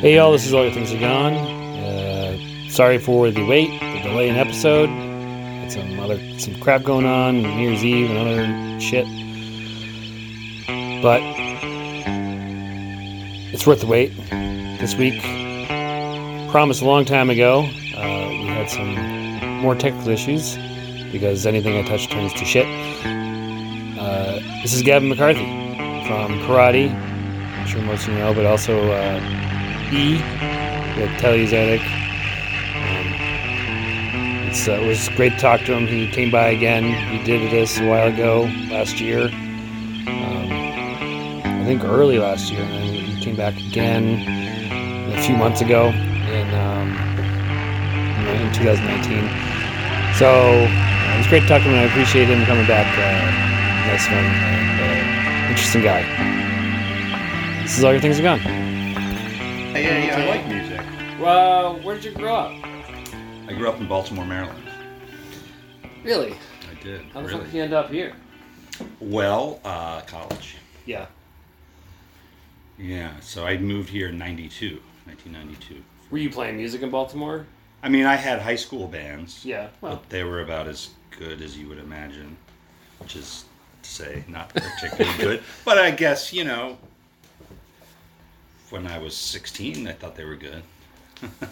Hey y'all, this is All Your Things Are Gone. Uh, sorry for the wait, the delay in episode. Had some other some crap going on, New Year's Eve and other shit. But it's worth the wait. This week, promised a long time ago, uh, we had some more technical issues because anything I touch turns to shit. Uh, this is Gavin McCarthy from Karate. I'm sure most of you know, but also uh, E with Thalia Zedek. Um, it's, uh, it was great to talk to him. He came by again. He did this a while ago, last year. Um, I think early last year, and he came back again a few months ago in, um, in 2019. So uh, it was great to talk to him, and I appreciate him coming back. Uh, nice one uh, interesting guy. This is all your things are gone. Well, where did you grow up? I grew up in Baltimore, Maryland. Really? I did. How the really. fuck did you end up here? Well, uh, college. Yeah. Yeah, so I moved here in 92, 1992. Were you playing music in Baltimore? I mean, I had high school bands, Yeah. Well, but they were about as good as you would imagine, which is to say, not particularly good. But I guess, you know, when I was 16, I thought they were good.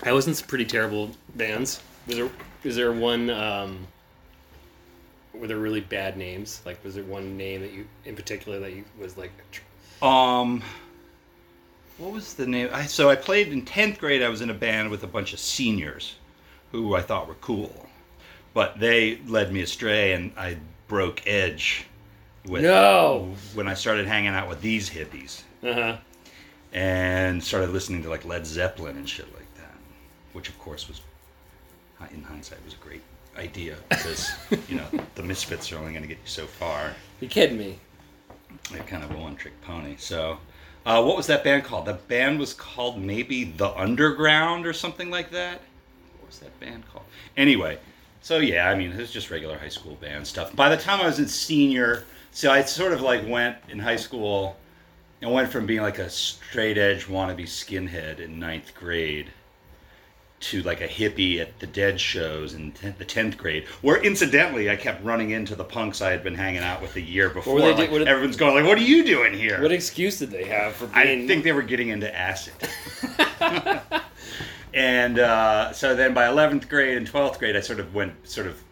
I listened to pretty terrible bands. Was there is there one um were there really bad names? Like was there one name that you in particular that you was like Um, what was the name? I, so I played in tenth grade. I was in a band with a bunch of seniors, who I thought were cool, but they led me astray, and I broke edge. With, No! When I started hanging out with these hippies Uh-huh. and started listening to like Led Zeppelin and shit like that, which of course was, in hindsight, was a great idea because you know the Misfits are only going to get you so far. You kidding me? They're kind of a one trick pony. So, uh, what was that band called? The band was called maybe The Underground or something like that. What was that band called? Anyway, so yeah, I mean, it was just regular high school band stuff. By the time I was in senior, so I sort of like went in high school and went from being like a straight edge wannabe skinhead in ninth grade to like a hippie at the Dead shows in ten- the tenth grade, where incidentally I kept running into the punks I had been hanging out with the year before. do- Like, what did- everyone's going like, "What are you doing here?" What excuse did they have for I think they were getting into acid. and uh, so then by 11th grade and 12th grade, I sort of went sort of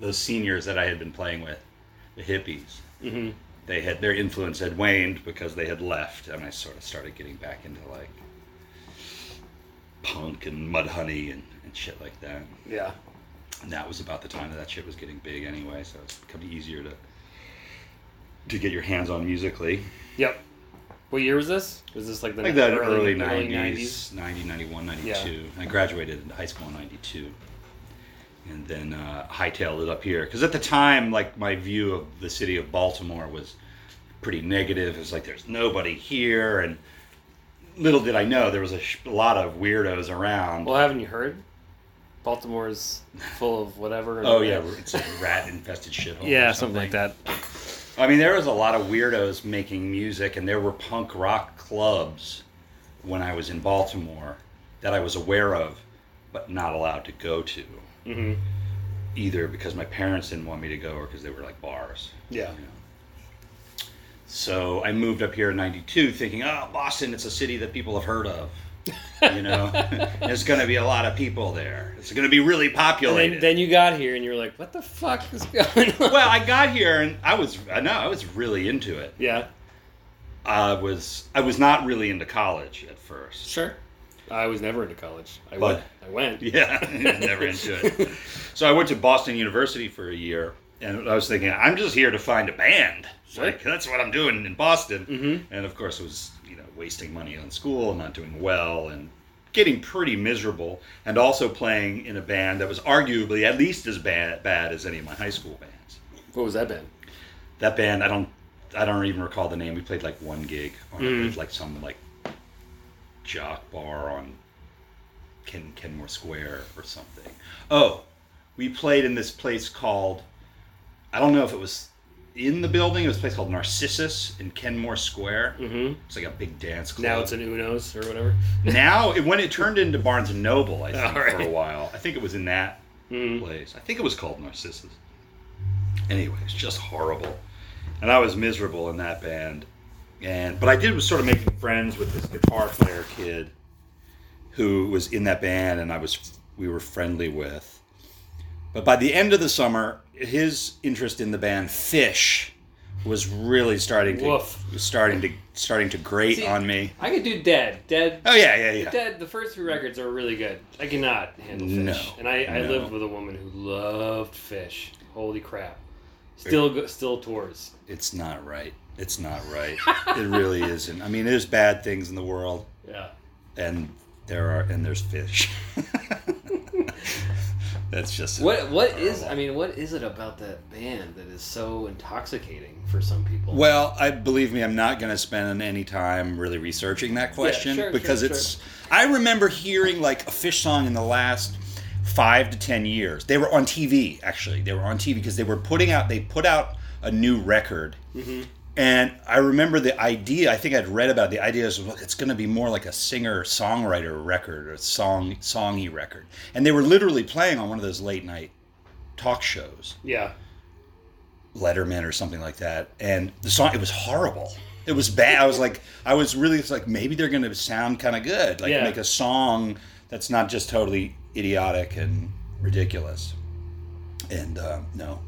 those seniors that I had been playing with, the hippies. Mhm. They had their influence had waned because they had left, and I sort of started getting back into like punk and Mudhoney and, and shit like that. Yeah. And that was about the time that that shit was getting big anyway, so it's becoming easier to to get your hands on musically. Yep. What year was this? Was this like the like that early, early, 90s, 90, 91, 92. I graduated in high school in 92. And then uh, hightailed it up here. Because at the time, like, my view of the city of Baltimore was pretty negative. It was like, there's nobody here. And little did I know, there was a, sh- a lot of weirdos around. Well, haven't you heard? Baltimore's full of whatever. oh, yeah, it's a rat infested shithole. or Yeah, something like that. I mean, there was a lot of weirdos making music, and there were punk rock clubs when I was in Baltimore that I was aware of, but not allowed to go to. hmm Either because my parents didn't want me to go, or because they were like bars. Yeah. you know. So I moved up here in '92, thinking, "Oh, Boston, it's a city that people have heard of." You know, there's going to be a lot of people there. It's going to be really populated. then, then you got here and you were like, "What the fuck is going on?" well, I got here and I was, I know, I was really into it. yeah, I was I was not really into college at first. sure. I was never into college. I But- went. I went. Yeah, never into it. So I went to Boston University for a year, and I was thinking, I'm just here to find a band. Like that's what I'm doing in Boston. Mhm. And of course, it was you know wasting money on school and not doing well and getting pretty miserable, and also playing in a band that was arguably at least as bad bad as any of my high school bands. What was that band? That band, I don't. I don't even recall the name. We played like one gig on Mhm. like some like jock bar on Ken, Kenmore Square or something. Oh, we played in this place called I don't know if it was in the building. It was a place called Narcissus in Kenmore Square. Mm-hmm. It's like a big dance club. Now it's an Uno's or whatever. now it, when it turned into Barnes and Noble, I think All for a while. I think it was in that Mm. place. I think it was called Narcissus. Anyway, it's just horrible, and I was miserable in that band. And but I did was sort of making friends with this guitar player kid who was in that band, and I was we were friendly with. But by the end of the summer, his interest in the band Phish was really starting to Woof. starting to starting to grate See, on me. I could do Dead. Dead. Oh yeah, yeah, yeah. Dead. The first three records are really good. I cannot handle Phish. No, and I, I no. lived with a woman who loved Phish. Holy crap. Still go, still tours. It's not right. It's not right. it really isn't. I mean, there's bad things in the world, Yeah. and there are, and there's Phish. That's just What what is horrible. I mean what is it about that band that is so intoxicating for some people? Well, I believe me, I'm not going to spend any time really researching that question sure, because sure, it's. I remember hearing like a Phish song in the last five to ten years. They were on TV actually. They were on TV because they were putting out. They put out a new record, Mm-hmm. And I remember the idea. I think I'd read about it. the idea is look, it's going to be more like a singer songwriter record or song songy record, and they were literally playing on one of those late night talk shows. Yeah. Letterman or something like that. And the song, it was horrible. It was bad. I was like, I was really it's like, maybe they're going to sound kind of good. Like Yeah. make a song that's not just totally idiotic and ridiculous. And uh, no,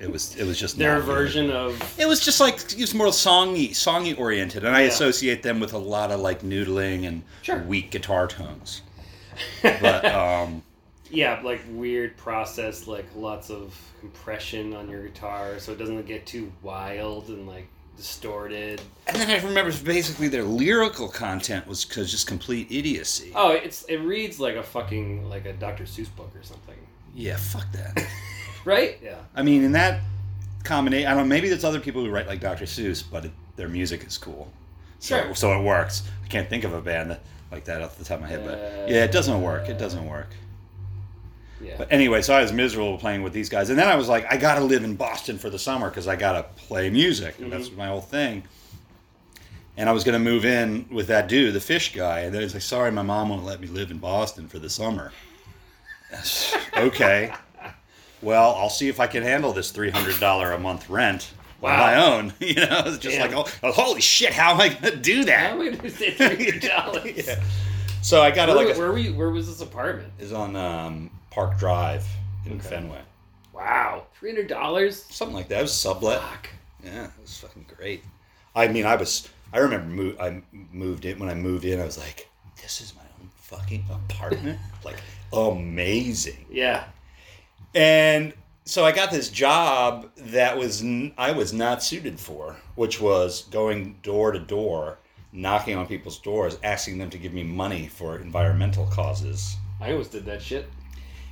it was it was just Their version of It was just like it was more songy, songy oriented, and I Yeah. associate them with a lot of like noodling and Sure. weak guitar tones. But um, yeah, like weird process, like lots of compression on your guitar so it doesn't get too wild and like distorted. and then I remember basically their lyrical content was just complete idiocy. Oh, it's it reads like a fucking like a Dr. Seuss book or something. Yeah, fuck that. Right? Yeah. I mean, in that combination, I don't know. Maybe there's other people who write like Dr. Seuss, but it, their music is cool, so Sure. so it works. I can't think of a band that, like that off the top of my head, but yeah, it doesn't work. It doesn't work. Yeah. But anyway, so I was miserable playing with these guys, and then I was like, I gotta live in Boston for the summer because I gotta play music, and that's mm-hmm. my whole thing. And I was gonna move in with that dude, the Phish guy, and then he's like, "Sorry, my mom won't let me live in Boston for the summer." okay. Well, I'll see if I can handle this three hundred dollar a month rent on my own. You know, it's just Damn. like, oh, holy shit, how am I gonna do How that? am I gonna say three hundred dollars? So I got to Where, like a, where were you, where was this apartment? is on um, Park Drive in Okay. Fenway. Wow. Three hundred dollars? Something like that. It was sublet. Fuck. Yeah, it was fucking great. I mean, I was. I remember I moved in when I moved in. I was like, "This is my own fucking apartment." like amazing. Yeah. And so I got this job that was n- I was not suited for, which was going door to door, knocking on people's doors, asking them to give me money for environmental causes. I always did that shit.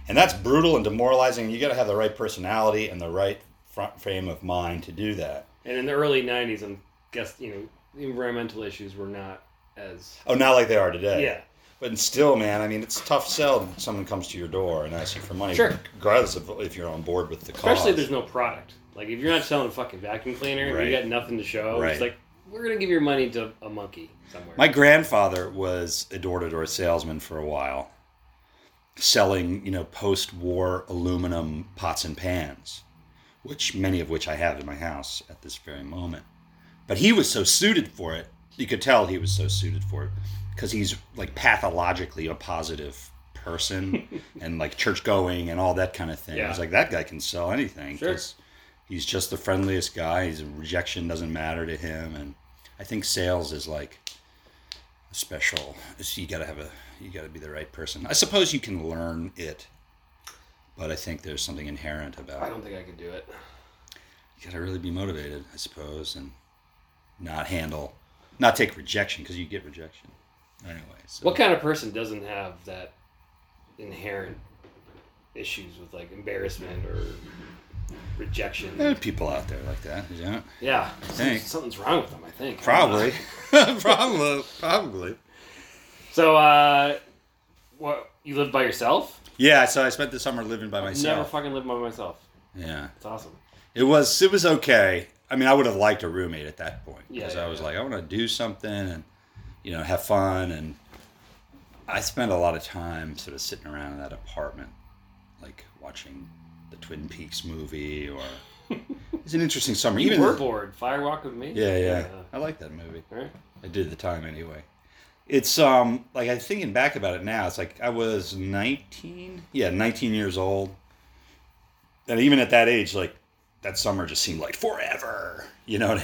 And that's brutal and demoralizing. You got to have the right personality and the right front frame of mind to do that. And in the early '90s, I'm guess you know environmental issues were not as Oh, not like they are today. yeah. But still, man, I mean, it's a tough sell when someone comes to your door and asks you for money, Sure. regardless of if you're on board with the cause. Especially if there's no product. Like if you're not selling a fucking vacuum cleaner and you got nothing to show, Right. it's like we're gonna give your money to a monkey somewhere. My grandfather was a door-to-door salesman for a while, selling, you know, post-war aluminum pots and pans, which many of which I have in my house at this very moment. But he was so suited for it. You could tell he was so suited for it because he's like pathologically a positive person and like church going and all that kind of thing. I was Yeah. like, that guy can sell anything. Sure. 'cause He's just the friendliest guy. His rejection doesn't matter to him, and I think sales is like a special. You got to have a. You got to be the right person. I suppose you can learn it, but I think there's something inherent about I don't think I could do it. You got to really be motivated, I suppose, and not handle, not take rejection because you get rejection anyway. So. What kind of person doesn't have that inherent issues with like embarrassment or rejection? There are people out there like that. You know? Yeah, think. something's wrong with them. I think Probably, probably, probably. So, uh, what you live by yourself? Yeah. So I spent the summer living by myself. Never fucking lived by myself. Yeah. It's awesome. It was it was okay. I mean, I would have liked a roommate at that point Yeah, because yeah, I was yeah. like, I want to do something and you know have fun. And I spent a lot of time sort of sitting around in that apartment, like watching the Twin Peaks movie. Or it's an interesting summer. You Even were bored. Firewalk with me. yeah, yeah, I like that movie. Right. I did the time anyway. It's um like I'm thinking back about it now. It's like I was 19, yeah, 19 years old, and even at that age, like that summer just seemed like forever. You know,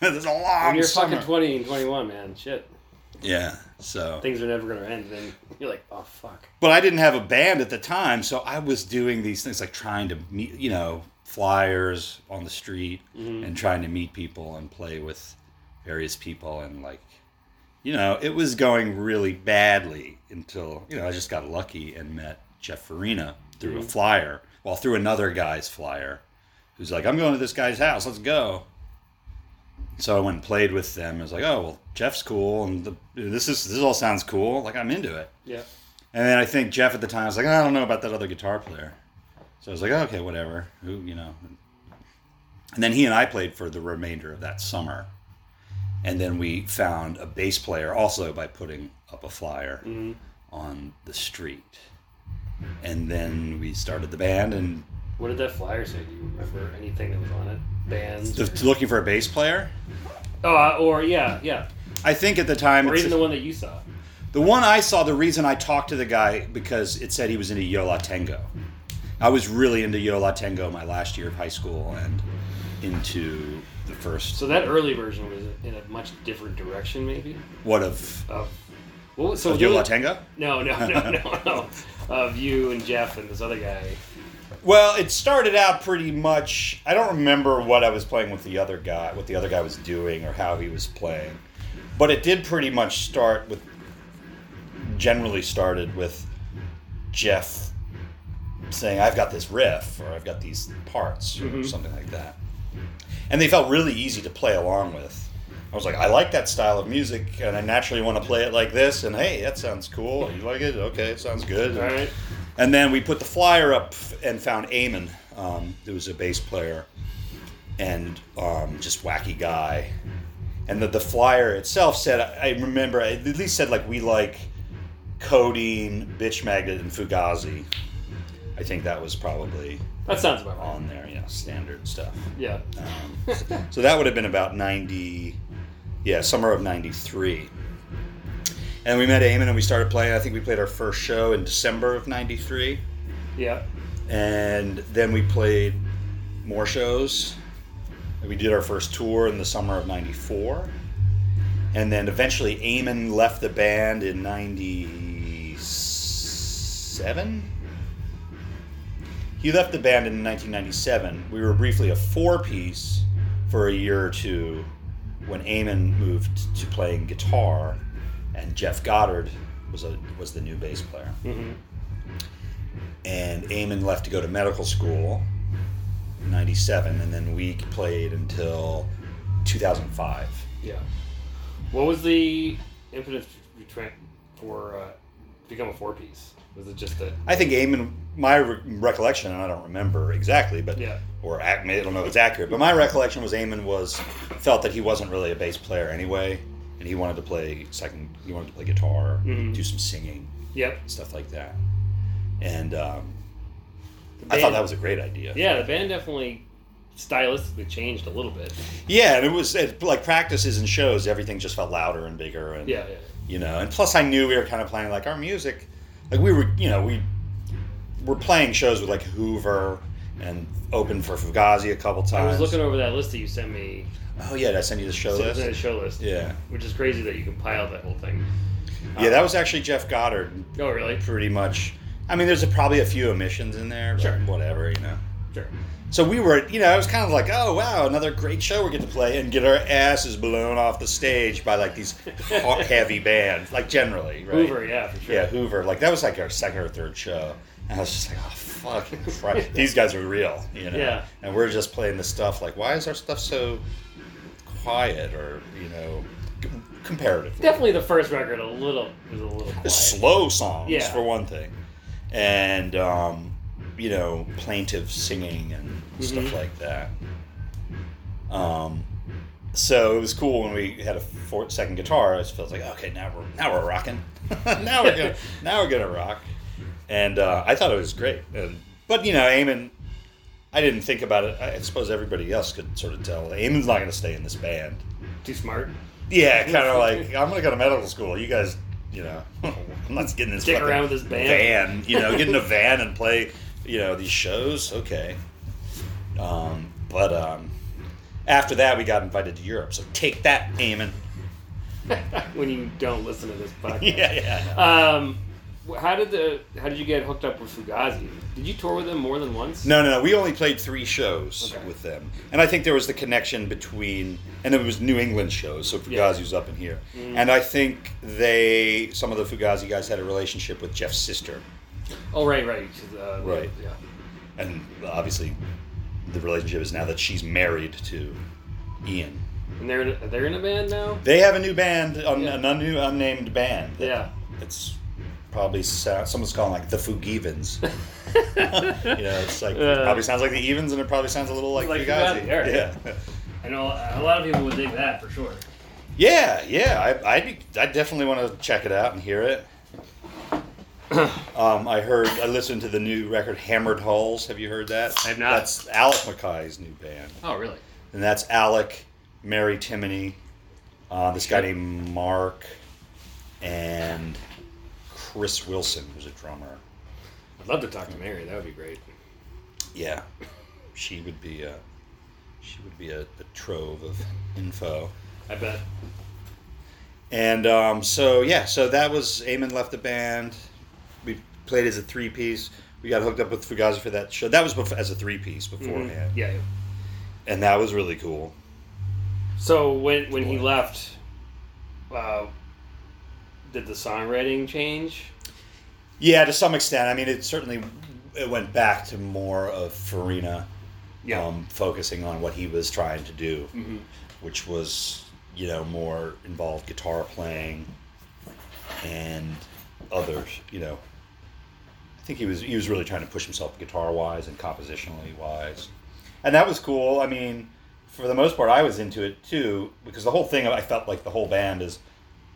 there's a long When you're summer. fucking 20 and 21, man, shit. Yeah. So, Things are never going to end. Then you're like, oh, fuck. but I didn't have a band at the time, so I was doing these things like trying to meet, you know, flyers on the street Mm-hmm. and trying to meet people and play with various people and like you know it was going really badly until you know i just got lucky and met geoff farina through a flyer well through another guy's flyer who's like i'm going to this guy's house let's go so i went and played with them i was like oh well jeff's cool and the, this is this all sounds cool like i'm into it Yeah. and then I think Jeff at the time was like, I don't know about that other guitar player. So I was like, oh, okay, whatever. Who, you know. And then he and I played for the remainder of that summer. And then we found a bass player also by putting up a flyer mm-hmm. on the street. And then we started the band and What did that flyer say? Do you remember anything that was on it? Bands? the, looking for a bass player. oh, uh, or yeah, yeah. I think at the time Or even the one that you saw. The one I saw, the reason I talked to the guy because it said he was into Yo La Tengo. I was really into Yo La Tengo my last year of high school and into the first So that early version was in a much different direction, maybe. what of, Of what was so of there Yola was- Tango? No, no, no, no, no. Of you and Jeff and this other guy. Well, it started out pretty much. I don't remember what I was playing with the other guy, what the other guy was doing, or how he was playing, but it did pretty much start with. Generally started with Jeff saying, "I've got this riff," or "I've got these parts," or mm-hmm. something like that, and they felt really easy to play along with. I was like, I like that style of music, and I naturally want to play it like this. And hey, that sounds cool. You like it? Okay, it sounds good. All right. And then we put the flyer up and found Eamon, um, who was a bass player and um, just wacky guy. And the, the flyer itself said, I remember, it at least said like we like Codeine, Bitch Magnet, and Fugazi. I think that was probably That sounds about right. on there, Yeah, standard stuff. Yeah. Um, so that would have been about 90, yeah, summer of 93. And we met Eamon and we started playing. I think we played our first show in December of 93 Yeah. and then we played more shows. We did our first tour in the summer of '94, and then eventually Eamon left the band in '97. He left the band in 1997. We were briefly a four-piece for a year or two when Eamon moved to playing guitar, and Jeff Goddard was a was the new bass player hmm and Eamon left to go to medical school in 97 and then we played until 2005 Yeah. What was the impetus for, uh, become a four piece? Was it just that? i think Eamon my re- recollection and i don't remember exactly but Yeah. or I don't know if it's accurate but my recollection was Eamon was felt that he wasn't really a bass player anyway and he wanted to play second he wanted to play guitar Mhm. do some singing Yep. stuff like that and um, The i thought that was a great idea Yeah, the band definitely stylistically changed a little bit. yeah and it was it, like practices and shows everything just felt louder and bigger and Yeah, yeah. you know and plus i knew we were kind of playing like our music like we were you know we were playing shows with like hoover and open for fugazi a couple times. I was looking over that list that you sent me. oh yeah did i send you the show me the list show list. yeah Which is crazy that you compiled that whole thing. yeah that was actually jeff goddard Oh, really? pretty much i mean there's a, probably a few omissions in there but Sure. whatever you know Sure. so we were you know it was kind of like oh wow another great show we get to play and get our asses blown off the stage by like these heavy bands like generally right Hoover, yeah, for sure. Yeah, Hoover. Like that was like our second or third show, and I was just like, oh fucking Christ, these guys are real, you know. Yeah. And we're just playing this stuff. Like, why is our stuff so quiet, or you know, c- comparatively? Definitely the first record a little was a little quiet. slow songs Yeah. for one thing, and um, you know, plaintive singing and stuff Mhm. like that. Um, so it was cool when we had a fourth, second guitar. It feels like okay, now we're now we're rocking. now we're gonna now we're gonna rock. And uh, I thought it was great. And, but you know, Eamon, I didn't think about it. I suppose everybody else could sort of tell. Eamon's not going to stay in this band. Too smart. Yeah, kind of like I'm going to go to medical school. You guys, you know, I'm not getting this Stick around with this band. van. You know, get in a van and play. You know, these shows. Okay. Um, but um, after that, we got invited to Europe. So take that, Eamon. when you don't listen to this podcast. yeah, yeah. Um, how did the how did you get hooked up with Fugazi? Did you tour with them more than once? No, no, no. We only played three shows Okay. with them, and I think there was the connection between, and it was New England shows, so Fugazi Yeah. Mm. was up in here, and I think they, some of the Fugazi guys had a relationship with Jeff's sister, Oh right, right. Uh, Right. Yeah. and obviously, the relationship is now that she's married to Ian. And they're they're in a band now. They have a new band, un, Yeah. an un, unnamed band. that- Yeah. it's probably sa- someone's calling like the Fugivans. you know, it's like Uh, probably sounds like the Evens, and it probably sounds a little like, Like Fugazi. Yeah. I know a lot of people would dig that for sure. Yeah, yeah, I, I'd be, I definitely want to check it out and hear it. um, I heard, I listened to the new record Hammered Hulls. Have you heard that? I have not. That's Alec MacKaye's new band, Oh really? and that's Alec, Mary Timony, uh, this guy named Mark, and Chris Wilson, who's a drummer. I'd love to talk to Mary. That would be great. Yeah, she would be a, she would be a, a trove of info. I bet. And um, so yeah, so that was Eamon left the band. We played as a three piece. We got hooked up with Fugazi for that show. That was bef- as a three piece beforehand, Yeah. yeah. and that was really cool. So when when he left, uh, did the songwriting change? Yeah, to some extent. I mean, it certainly it went back to more of Farina, Yeah. um, focusing on what he was trying to do, hmm which was you know more involved guitar playing and others. You know, I think he was he was really trying to push himself guitar wise and compositionally wise, and that was cool. I mean, for the most part, I was into it too because the whole thing I felt like the whole band is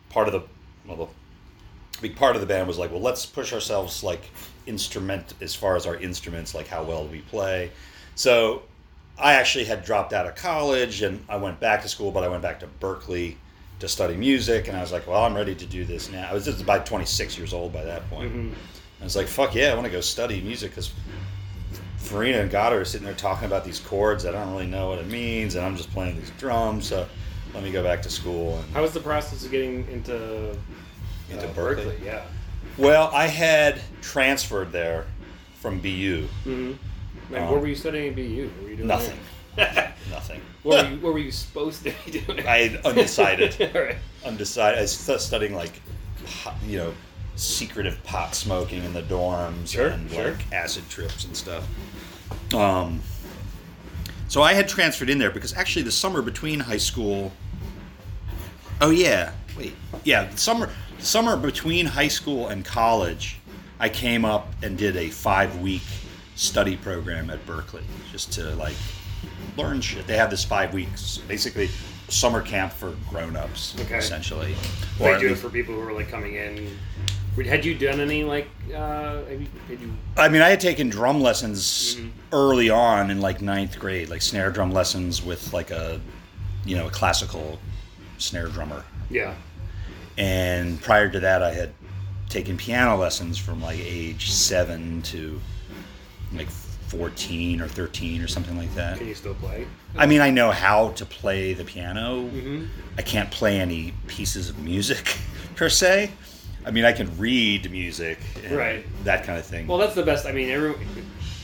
part of the well, the big part of the band was like, well, let's push ourselves like instrument as far as our instruments, like how well we play. So I actually had dropped out of college and I went back to school, but I went back to Berklee to study music, and I was like, well, I'm ready to do this now. I was just about 26 years old by that point. hmm I was like, fuck yeah, I want to go study music because Farina and Goddard are sitting there talking about these chords that I don't really know what it means, and I'm just playing these drums. So let me go back to school. And, How was the process of getting into Into uh, Berklee? Yeah. well, I had transferred there from BU. Mm-hmm. Man, Um, what were you studying at BU? What were you doing Nothing. Nothing. what, were you, what were you supposed to be doing? I had undecided. Right. Undecided. I was studying like, you know, secretive pot smoking in the dorms Sure, and sure. like acid trips and stuff. Um, so I had transferred in there because actually the summer between high school. Oh yeah, wait, yeah, the summer summer between high school and college, I came up and did a five week study program at Berklee just to like learn shit. They have this five weeks, basically summer camp for grown ups, Okay. essentially. You at doing it for people who are like coming in? Had you done any like? Uh, you, you? I mean, I had taken drum lessons Mhm. early on in like ninth grade, like snare drum lessons with like a, you know, a classical snare drummer. Yeah. And prior to that, I had taken piano lessons from like age seven to like 14 or 13 or something like that. Can you still play? I mean, I know how to play the piano. Mm-hmm. I can't play any pieces of music per se. I mean, I can read music, and Right. That kind of thing. Well, that's the best. I mean, every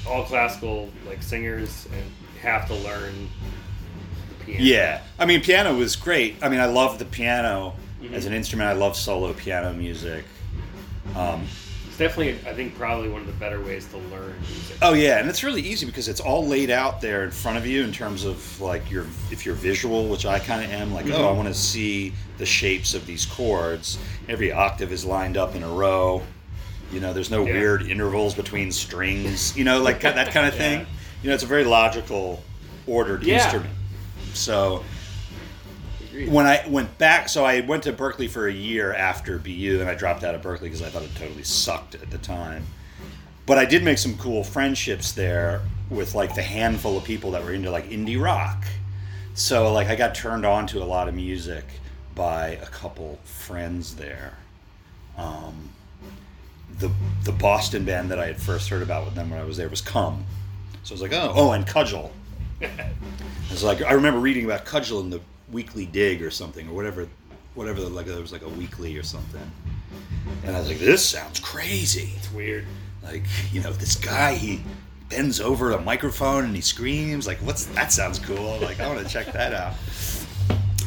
all classical like singers and have to learn the piano. Yeah, I mean, piano was great. I mean, I love the piano Mhm. as an instrument. I love solo piano music. Um, It's definitely, I think, probably one of the better ways to learn music. oh yeah, and it's really easy because it's all laid out there in front of you in terms of like your if you're visual, which I kind of am. Like, oh, I Mhm. want to see the shapes of these chords. Every octave is lined up in a row. You know, there's no Yeah. weird intervals between strings. You know, like that kind of thing. Yeah. You know, it's a very logical, ordered Yeah. instrument. So Agreed. when I went back, so I went to Berklee for a year after BU, and I dropped out of Berklee because I thought it totally sucked at the time. But I did make some cool friendships there with like the handful of people that were into like indie rock. So like I got turned on to a lot of music by a couple friends there. Um, the the Boston band that I had first heard about with them when I was there was Come. So I was like, oh, oh, and Cudgel. I was like I remember reading about Cudgel in the Weekly Dig or something or whatever, whatever. the- Like there was like a weekly or something, and I was like, this sounds crazy. It's weird. Like you know, this guy he bends over a microphone and he screams. Like, what's that? Sounds cool. Like I want to check that out.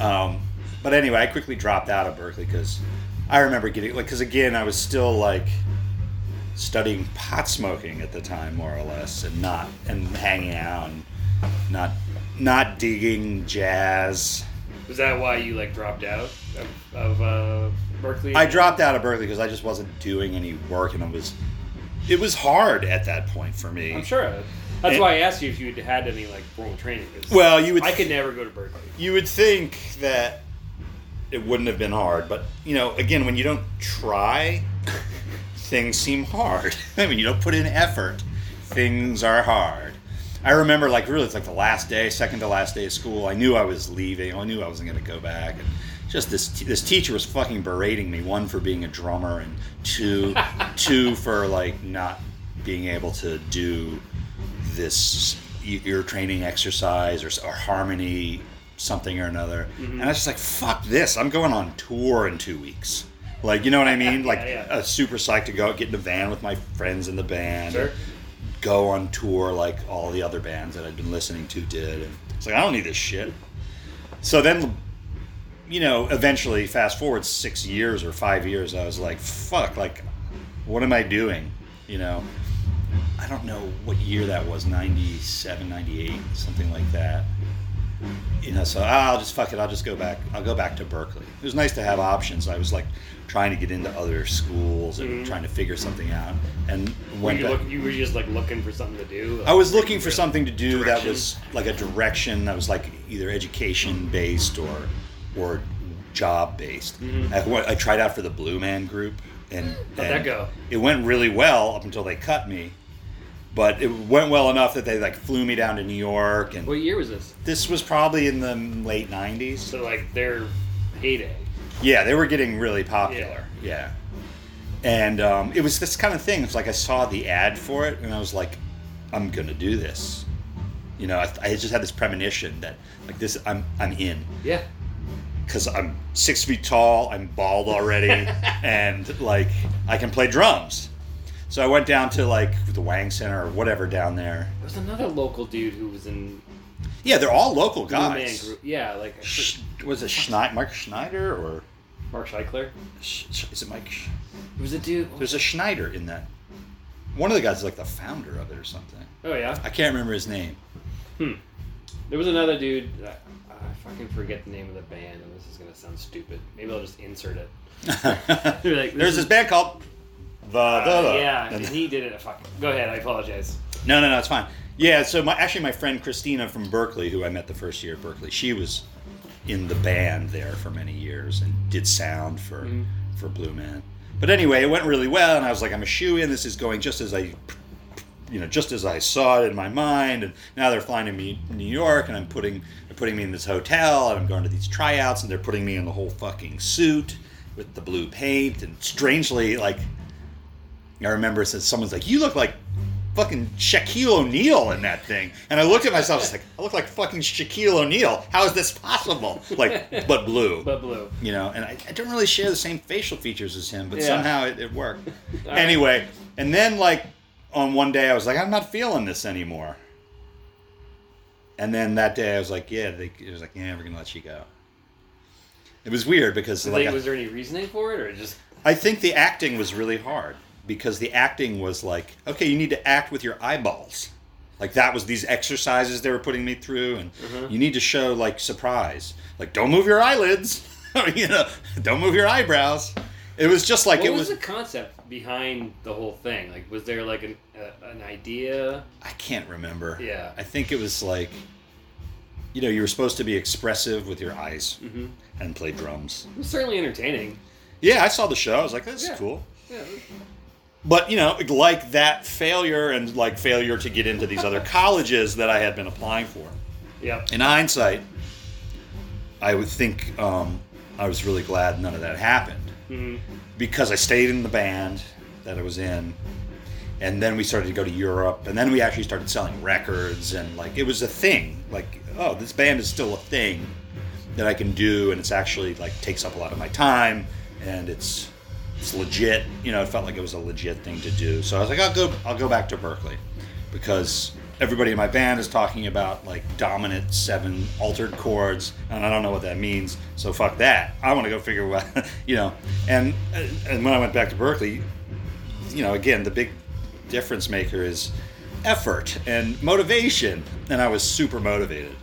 Um, but anyway, I quickly dropped out of Berklee because I remember getting like because again I was still like studying pot smoking at the time more or less and not and hanging out and not not digging jazz. Was that why you like dropped out of, of uh, Berklee? I dropped out of Berklee because I just wasn't doing any work and it was it was hard at that point for me. I'm sure. That's And- why I asked you if you'd had any like formal training. Well, you would I could never go to Berklee. you would think that it wouldn't have been hard, but you know, again, when you don't try, things seem hard. I mean, you don't put in effort, things are hard. I remember, like, really, it's like the last day, second to last day of school. I knew I was leaving. I knew I wasn't going to go back, and just this this teacher was fucking berating me. One for being a drummer, and two, two for like not being able to do this ear training exercise or, or harmony something or another mm-hmm. and i was just like fuck this i'm going on tour in two weeks like you know what i mean like yeah. a super psyched to go get in a van with my friends in the band Sure. Go on tour like all the other bands that i'd been listening to did and it's like i don't need this shit. So then you know eventually fast forward six years or five years i was like fuck like what am i doing? You know I don't know what year that was 97 98 something like that you know so ah, I'll just fuck it I'll just go back I'll go back to Berklee it was nice to have options I was like trying to get into other schools and Mhm. trying to figure something out and Were went you, look, you were just like looking for something to do. I was looking for something to do that was like a direction that was like either education based or or job based. Mhm. I, went- I tried out for the Blue Man Group and How'd and that go? It went really well up until they cut me, but it went well enough that they like flew me down to New York and What year was this? this was probably in the late '90s. So like their heyday. Yeah, they were getting really popular. Yeah. And um, it was this kind of thing. It's like I saw the ad for it, and I was like, "I'm gonna do this." You know, I, I just had this premonition that like this, I'm I'm in Yeah. because I'm six feet tall, I'm bald already, and like I can play drums. So I went down to like the Wang Center or whatever down there. There was another local dude who was in Yeah, they're all local Blue Man guys. Group. Yeah, like I forget- was it Schneider, Mark Schneider or Mark Scheichler. Sch- Sch- is it Mike? Sch- It was a dude. There's a Schneider in that. One of the guys is like the founder of it or something. Oh yeah. I can't remember his name. Hmm. There was another dude. that- I fucking forget the name of the band, and this is gonna sound stupid. Maybe I'll just insert it. Like, this There's is- this band called the, Uh, the, the. yeah, And- and he did it. Fuck. Go ahead. I apologize. no, no, no, it's fine. Yeah, so my actually my friend Christina from Berklee, who I met the first year at Berklee, she was in the band there for many years and did sound for Mhm. for Blue Man. But anyway, it went really well, and I was like, I'm a shoe in. This is going just as I, you know, just as I saw it in my mind. And now they're flying to me New York, and I'm putting they're putting me in this hotel, and I'm going to these tryouts, and they're putting me in the whole fucking suit with the blue paint, and strangely, like, I remember said someone's like, you look like fucking Shaquille O'Neal in that thing. And I looked at myself, I was like, I look like fucking Shaquille O'Neal. How is this possible? Like, but blue. But blue. you know, and I, I don't really share the same facial features as him, but Yeah. somehow it, it worked. Anyway, and then like on one day I was like, I'm not feeling this anymore. And then that day I was like, yeah, they, it was like, yeah, we're gonna let you go. It was weird because Did like was there any reasoning for it, or just I think the acting was really hard because the acting was like, okay, you need to act with your eyeballs. Like that was these exercises they were putting me through, and Mhm. you need to show like surprise. Like don't move your eyelids, you know, don't move your eyebrows. It was just like what it was, was. the concept behind the whole thing? Like, was there like an uh, an idea? I can't remember. Yeah. I think it was like you know, you were supposed to be expressive with your eyes Mm-hmm. and play drums. It was certainly entertaining. Yeah, I saw the show. I was like, this Yeah. is cool. Yeah. But you know, like that failure and like failure to get into these other colleges that I had been applying for. Yeah. In hindsight, I would think um, I was really glad none of that happened hmm because I stayed in the band that I was in, and then we started to go to Europe, and then we actually started selling records, and like it was a thing. Like, oh, this band is still a thing that I can do, and it's actually like takes up a lot of my time, and it's it's legit. You know, it felt like it was a legit thing to do. So I was like, I'll go, I'll go back to Berklee because everybody in my band is talking about like dominant seven altered chords, and I don't know what that means. So fuck that. I want to go figure what you know. And and when I went back to Berklee, you know, again, the big difference maker is effort and motivation, and I was super motivated.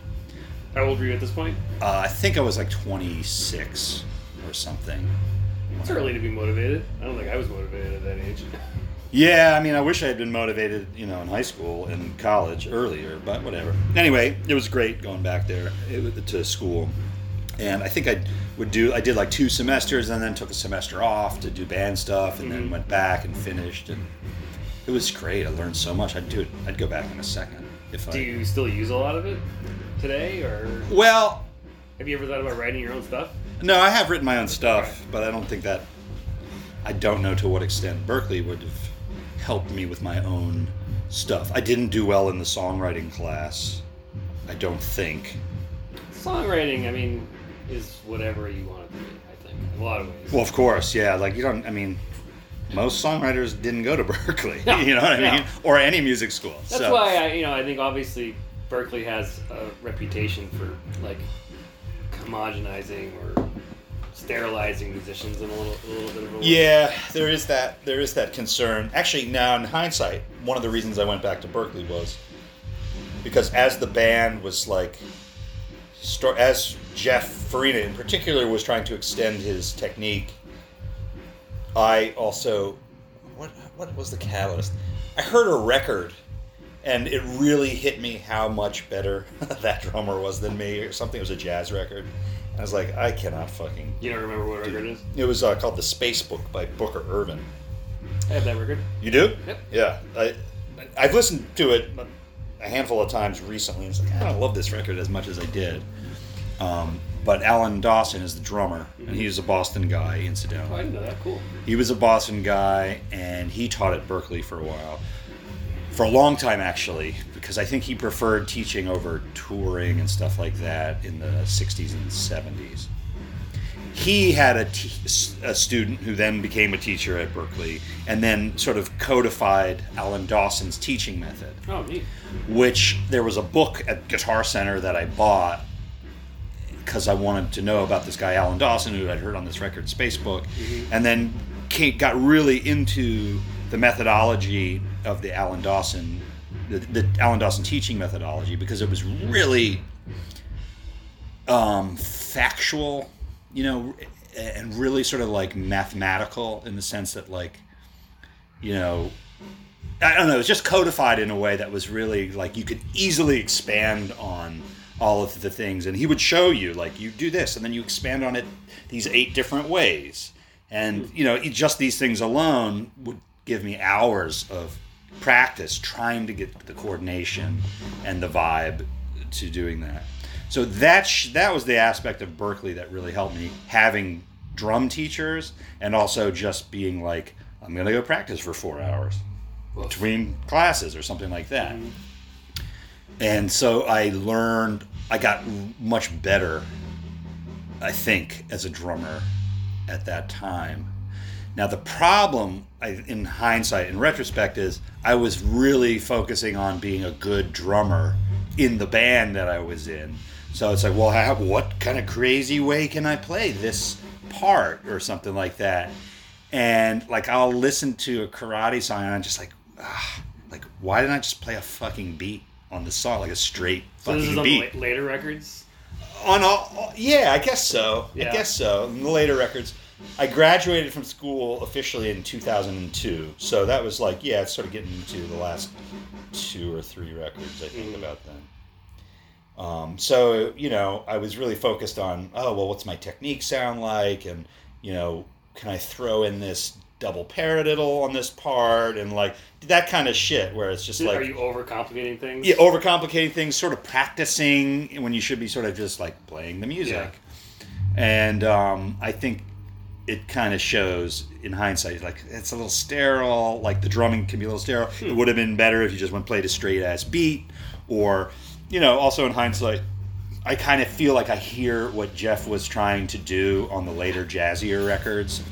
How old were you at this point? Uh, I think I was like 26 or something. It's early to be motivated. I don't think I was motivated at that age. Yeah, I mean, I wish I had been motivated, you know, in high school and college earlier, but whatever. Anyway, it was great going back there to school, and I think I would do. I did like two semesters, and then took a semester off to do band stuff, and then Mhm. went back and finished, and it was great. I learned so much. I'd do it. I'd go back in a second if I. Do you still use a lot of it today, or Well, have you ever thought about writing your own stuff? No, I have written my own stuff, but I don't think that. I don't know to what extent Berklee would have helped me with my own stuff. I didn't do well in the songwriting class. I don't think. Songwriting, I mean, is whatever you want it to be. I think in a lot of ways. Well, of course, yeah. Like you don't. I mean, most songwriters didn't go to Berklee. No, you know what I no. mean? Or any music school. That's so. why I, you know, I think obviously Berklee has a reputation for like homogenizing or sterilizing musicians in a little, a little bit of a way. Yeah, there is that. There is that concern. Actually, now in hindsight, one of the reasons I went back to Berklee was because as the band was like, as Geoff Farina in particular was trying to extend his technique, I also, what what was the catalyst? I heard a record, and it really hit me how much better that drummer was than me, or something. It was a jazz record. I was like, I cannot fucking You don't remember what record it is? it was uh, called The Space Book by Booker Ervin. I have that record. You do? Yep. Yeah. I, I've listened to it a handful of times recently. And it's like, I don't love this record as much as I did. Um, but Alan Dawson is the drummer, and he's a Boston guy, Oh, I incidentally. didn't know that. Cool. He was a Boston guy, and he taught at Berklee for a while. For a long time, actually, because I think he preferred teaching over touring and stuff like that in the 60s and 70s. He had a, t- a student who then became a teacher at Berklee and then sort of codified Alan Dawson's teaching method Oh, neat. which there was a book at Guitar Center that I bought because I wanted to know about this guy Alan Dawson, who I'd heard on this record Space Book, mm-hmm. and then came, got really into the methodology of the Alan Dawson, the, the Alan Dawson teaching methodology, because it was really um, factual, you know, and really sort of like mathematical in the sense that like, you know, I don't know, it's just codified in a way that was really like you could easily expand on all of the things. And he would show you, like, you do this, and then you expand on it these eight different ways. And, you know, just these things alone would give me hours of practice trying to get the coordination and the vibe to doing that. So that sh- that was the aspect of Berklee that really helped me having drum teachers and also just being like I'm going to go practice for 4 hours between classes or something like that. And so I learned, I got much better, I think, as a drummer at that time. Now, the problem, I, in hindsight, in retrospect, is I was really focusing on being a good drummer in the band that I was in. So it's like, well, how, what kind of crazy way can I play this part or something like that? And like, I'll listen to a karate song and I'm just like, ah, like, why didn't I just play a fucking beat on the song, like a straight So fucking this is on beat? the later records. on all, yeah, I guess so. I guess so. The later records, I graduated from school officially in 2002, so that was like, yeah, it's sort of getting into the last two or three records I think Mhm. about then. Um, so you know, I was really focused on oh well, what's my technique sound like, and you know, can I throw in this double paradiddle on this part, and like that kind of shit, where it's just like Are you overcomplicating things? yeah, overcomplicating things, sort of practicing when you should be sort of just like playing the music. And um, I think it kind of shows in hindsight, like it's a little sterile. Like the drumming can be a little sterile. It hmm. would have been better if you just went played a straight ass beat, or you know, also in hindsight. I kind of feel like I hear what Geoff was trying to do on the later jazzier records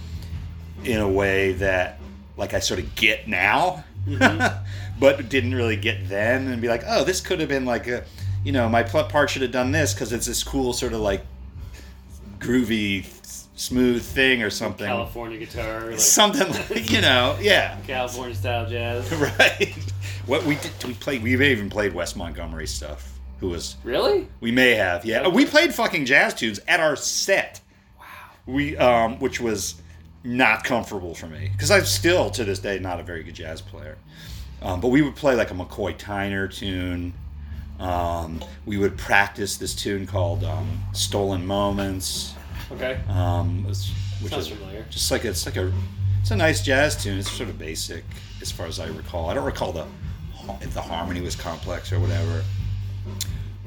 in a way that like I sort of get now, mm-hmm. but didn't really get then, and be like, oh, this could have been like a, you know, my part should have done this because it's this cool sort of like groovy, smooth thing or something, California guitar, like something like you know, yeah, California style jazz. right. What we did, we played, we may even played Wes Montgomery stuff. Who was Really? we may have, yeah. We played fucking jazz tunes at our set. Wow. We, um, which was not comfortable for me because I'm still to this day not a very good jazz player. Um, but we would play like a McCoy Tyner tune. Um, we would practice this tune called um, "Stolen Moments," Okay. um, which Sounds is familiar. just like it's like a it's a nice jazz tune. It's sort of basic as far as I recall. I don't recall the if the harmony was complex or whatever.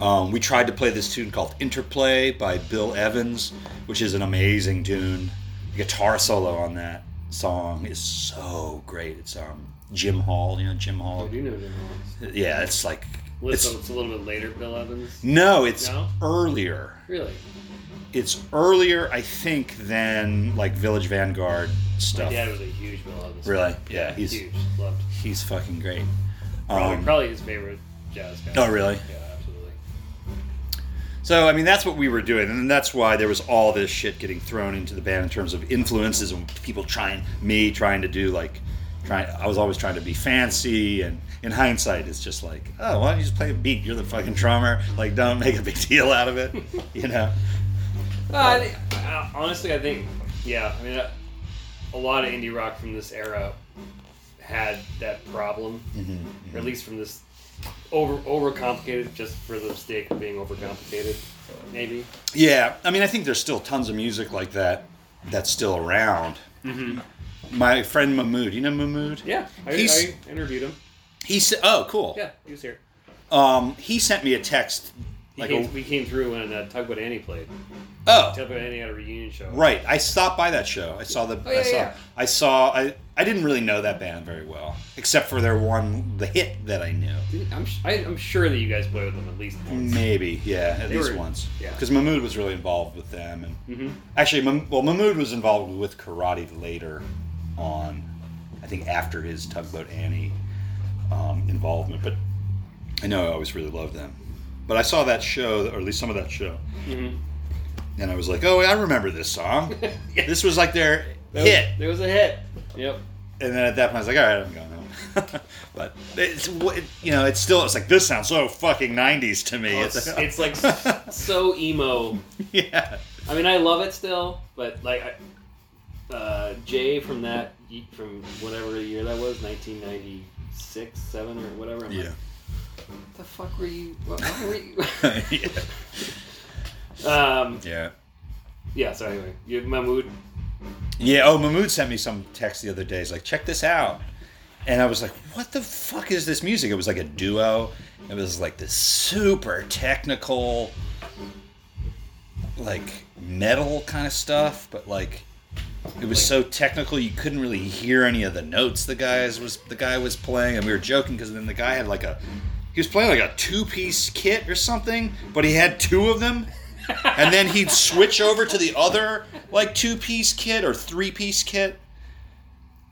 Um, we tried to play this tune called Interplay by Bill Evans, which is an amazing tune. The guitar solo on that song is so great. It's um, Jim Hall, you know Jim I Hall. do know Jim Holmes. Yeah, it's like it's it's a little bit later, Bill Evans. no, it's No? earlier. Really? It's earlier, I think, than like Village Vanguard My stuff. dad was a huge Bill Evans. Really? fan. Yeah, he's- huge. Loved. He's fucking great. Probably, Um, probably his favorite jazz guy. Oh, really? Yeah, absolutely. So I mean, that's what we were doing, and that's why there was all this shit getting thrown into the band in terms of influences and people trying, me trying to do like, trying. I was always trying to be fancy, and in hindsight, it's just like, oh, why don't you just play a beat? You're the fucking drummer. Like, don't make a big deal out of it, you know? Uh, I think, uh, honestly, I think, yeah. I mean, uh, a lot of indie rock from this era had that problem, Mm-hmm, or at least from this over overcomplicated, just for the sake of being overcomplicated, maybe. Yeah, I mean, I think there's still tons of music like that that's still around. My friend Mahmood, you know Mahmood? Yeah, I, I interviewed him. He said, "Oh, cool." Yeah, he was here. Um, he sent me a text. Like, came, a, we came through when uh, Tugboat Annie played. Oh, Tugboat Annie had a reunion show. right. I stopped by that show. I saw the. Oh, yeah, I saw. yeah. I saw. I. I didn't really know that band very well, except for their one, the hit that I knew. I'm, I, I'm sure that you guys played with them at least once. Maybe, yeah, at They least were- once. yeah. Because Mahmood was really involved with them, and Mhm. actually, well, Mahmood was involved with karate later on. I think after his Tugboat Annie um, involvement, but I know I always really loved them. But I saw that show, or at least some of that show, Mhm. And I was like, "Oh, I remember this song. Yeah. This was like their That hit." Was, there was a hit. Yep. And then at that point, I was like, "All right, I'm going home." but it's it, you know, it's still it's like this sounds so fucking '90s to me. Oh, it's, it's like so emo. yeah. I mean, I love it still, but like I, uh, Jay from that from whatever year that was, 1996, seven or whatever. I'm Yeah. Like, what the fuck were you? What, what were you? yeah. Um, Yeah. yeah. So anyway, you Mahmood. Yeah. Oh, Mahmood sent me some text the other day. He's like, check this out. And I was like, what the fuck is this music? It was like a duo. It was like this super technical, like metal kind of stuff, but like it was so technical you couldn't really hear any of the notes the guys was the guy was playing, and we were joking because then the guy had like a he was playing like a two piece kit or something, but he had two of them. and then he'd switch over to the other like two piece kit or three piece kit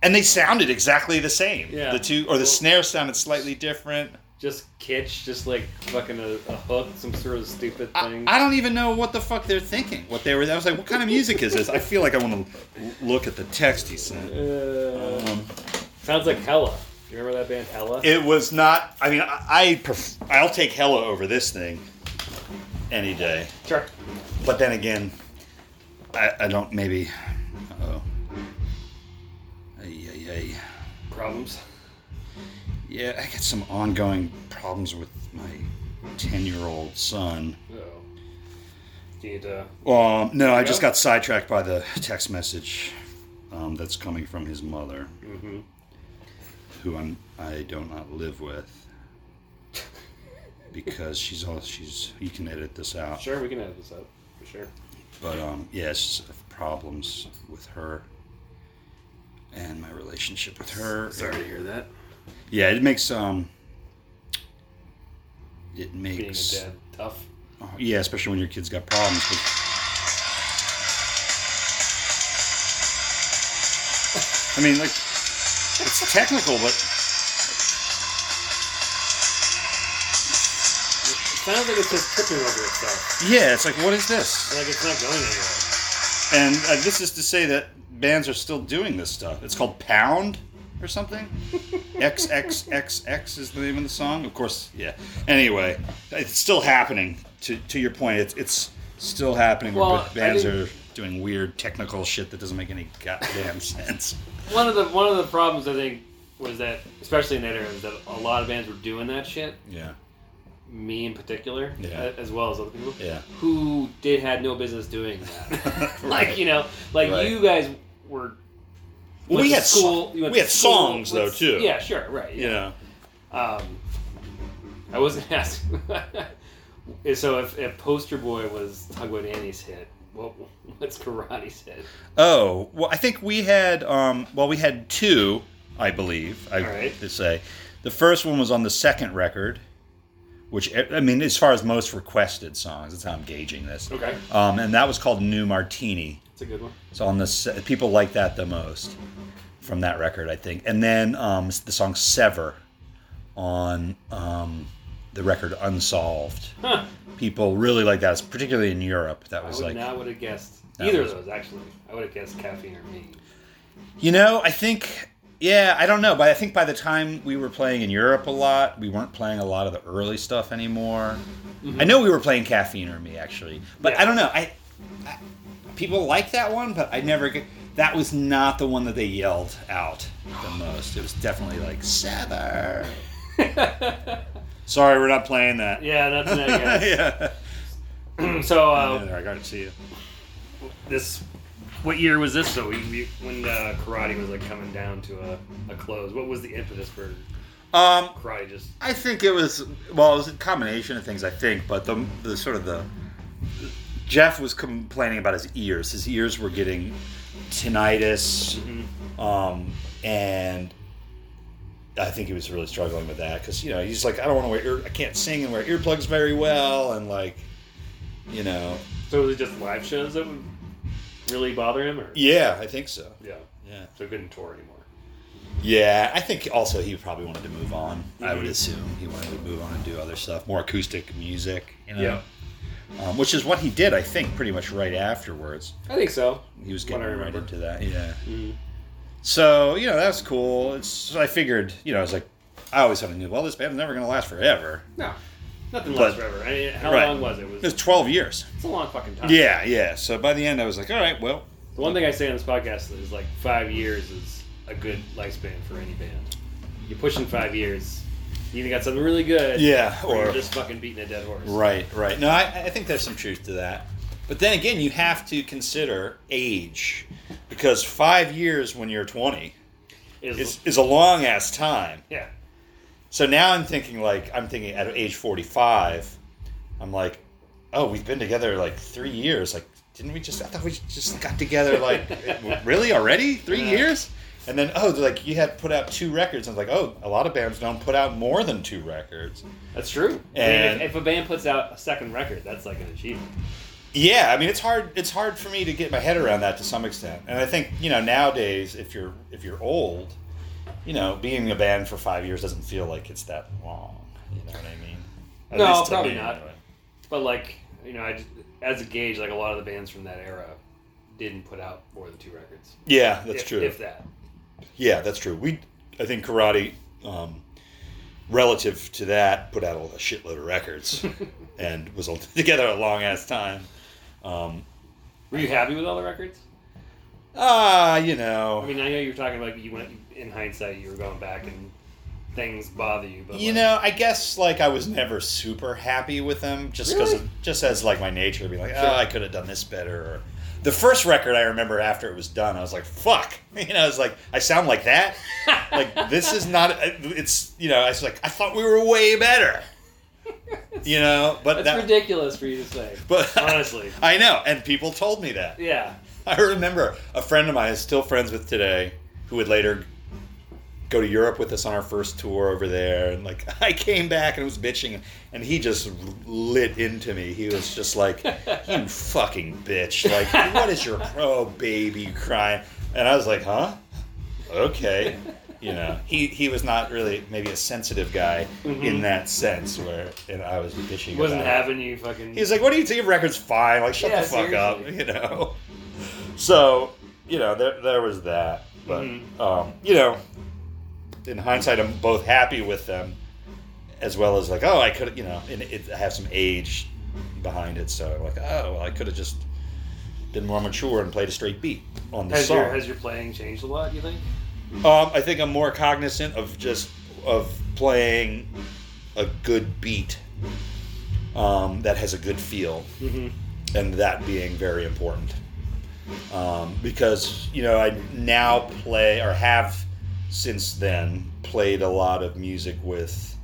and they sounded exactly the same Yeah. the two or the Well- snare sounded slightly different Just kitsch, just like fucking a, a hook, some sort of stupid I, thing. I don't even know what the fuck they're thinking what they were i was like what kind of music is this i feel like i want to look at the text he sent Uh, um, sounds like Hella. You remember that band Hella? it was not i mean i, I pref- i'll take hella over this thing any day sure. but then again i, I don't maybe oh ay, ay, ay. Problems. Yeah, I got some ongoing problems with my ten-year-old son. Oh. Do you need to? Um, no, I just got sidetracked by the text message um, that's coming from his mother, Mm-hmm. who I'm I do not live with because she's all she's. You can edit this out, Sure, we can edit this out for sure. but um, yes, problems with her and my relationship with her. Sorry to hear that. Yeah, it makes um. It makes Being a dad tough. Oh, yeah, especially when your kid's got problems. I mean, like, it's technical, but sounds like it's just tripping over itself. yeah, it's like, what is this? Like it's not going anywhere. And uh, this is to say that bands are still doing this stuff. It's called Pound or something. XXXX is the name of the song. Of course, yeah. Anyway, it's still happening. To to your point, it's it's still happening. where Well, I bands think- are doing weird technical shit that doesn't make any goddamn sense. One of the one of the problems I think was that, especially in that era, that a lot of bands were doing that shit. Yeah. Me in particular, Yeah. as well as other people, Yeah. who did had no business doing that. Right. like you know, like Right. you guys were. Well, we had school. so- we had school songs, though, too. Yeah, sure, right. You know. Um, I wasn't asking. so if, if Poster Boy was Tugboat Annie's hit, what what's Karate's hit? Oh, well, I think we had, um, well, we had two, I believe, I right. to say. The first one was on the second record, which, I mean, as far as most requested songs, that's how I'm gauging this. Okay, Um, and that was called New Martini. it's a good one. So on the, people like that the most from that record, I think. And then um, the song Sever on um, the record Unsolved. Huh. People really like that, particularly in Europe. That I was would like I would have guessed either was- of those. Actually, I would have guessed Caffeine or Me. You know, I think, yeah, I don't know, but I think by the time we were playing in Europe a lot, we weren't playing a lot of the early stuff anymore. I know we were playing Caffeine or Me actually, but Yeah. I don't know. I, I people like that one, but I never get. That was not the one that they yelled out the most. It was definitely like Sever. Sorry, we're not playing that. yeah, that's it. Yeah. so uh, There, I got to see you. this, what year was this? We, when uh, Karate was like coming down to a, a close, what was the impetus for Um, Karate? Just I think it was well, it was a combination of things. I think, but the the sort of the Geoff was complaining about his ears. His ears were getting tinnitus, um, and I think he was really struggling with that because you know he's like, I don't want to wear, ear, I can't sing and wear earplugs very well, and like, you know, so it was it just live shows that would really bother him, or yeah, I think so. yeah, Yeah, so he couldn't tour anymore. yeah. I think also he probably wanted to move on. I would Mhm. assume he wanted to move on and do other stuff, more acoustic music. You know? Yeah. um, which is what he did, I think, pretty much right afterwards. I think so. He was getting right into that, yeah. Mhm. So you know that's cool. It's so I figured, you know, I was like, I always kind of knew, well, this band's never gonna last forever. No, nothing But- lasts forever. I mean, how Right. long was it? It was It was twelve years. it's a long fucking time. Yeah, yeah. So by the end, I was like, all right, well, The one thing I say on this podcast is like five years is a good lifespan for any band. You're pushing five years, you either got something really good, yeah, or, or you're just fucking beating a dead horse. right, right. No, I, I think there's some truth to that. But then again, you have to consider age because five years when you're 20 Is, is, is a long ass time. yeah. So now I'm thinking like I'm thinking at age 45, I'm like, oh, we've been together like three years. Like, didn't we just? I thought we just got together like really already three Yeah. years. And then oh, like you had put out two records. I was like, oh, a lot of bands don't put out more than two records. That's true. I mean, And- if, if a band puts out a second record, that's like an achievement. Yeah, I mean it's hard. It's hard for me to get my head around that to some extent. And I think you know nowadays, if you're if you're old, you know, being in a band for five years doesn't feel like it's that long. You know what I mean? At No, probably me, not. anyway. But like, you know, I as a gauge, like a lot of the bands from that era didn't put out more than two records. Yeah, that's if, true. If that. Yeah, that's true. We, I think karate, um, relative to that, put out a shitload of records, and was all together a long ass time. Um, Were you happy with all the records? ah, you know, I mean, I know you were talking about you went in hindsight, you were going back and things bother you. But You like, know, I guess like I was never super happy with them, just because Really? just as like my nature be like, oh, I could have done this better. Or the first record I remember after it was done, I was like, fuck, you know, I was like, I sound like that. like this is not. Uh, it's you know, I was like, I thought we were way better. You know, but that's that, ridiculous for you to say. but honestly. I know, and people told me that. Yeah. I remember a friend of mine is still friends with today, who would later go to Europe with us on our first tour over there. And like, I came back and was bitching, and he just lit into me. He was just like, "You fucking bitch! Like, what is your oh baby crying?" And I was like, "Huh? Okay." You know, he he was not really maybe a sensitive guy in that sense, where and I was bitching. He wasn't about it. having you fucking. He's like, "What do you think? Your record's fine. Like, shut Yeah, the fuck up." You know. So, you know, there there was that, but Mhm. um, you know, in hindsight, I'm both happy with them, as well as like, oh, I could, you know, and it, I have some age behind it, so like, oh, well, I could have just been more mature and played a straight beat on the has song. your has your playing changed a lot? You think? Um, I think I'm more cognizant of just of playing a good beat um, that has a good feel, Mm-hmm. and that being very important. Um, because you know I now play or have since then played a lot of music with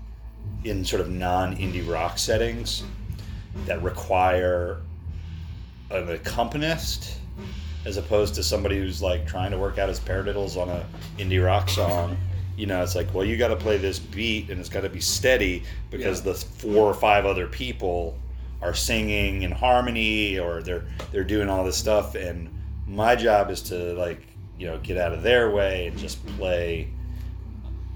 in sort of non indie rock settings that require an accompanist as opposed to somebody who's like trying to work out his paradiddles on a indie rock song. You know, it's like, well, you got to play this beat and it's got to be steady because Yeah. the four or five other people are singing in harmony or they're they're doing all this stuff and my job is to like, you know, get out of their way and just play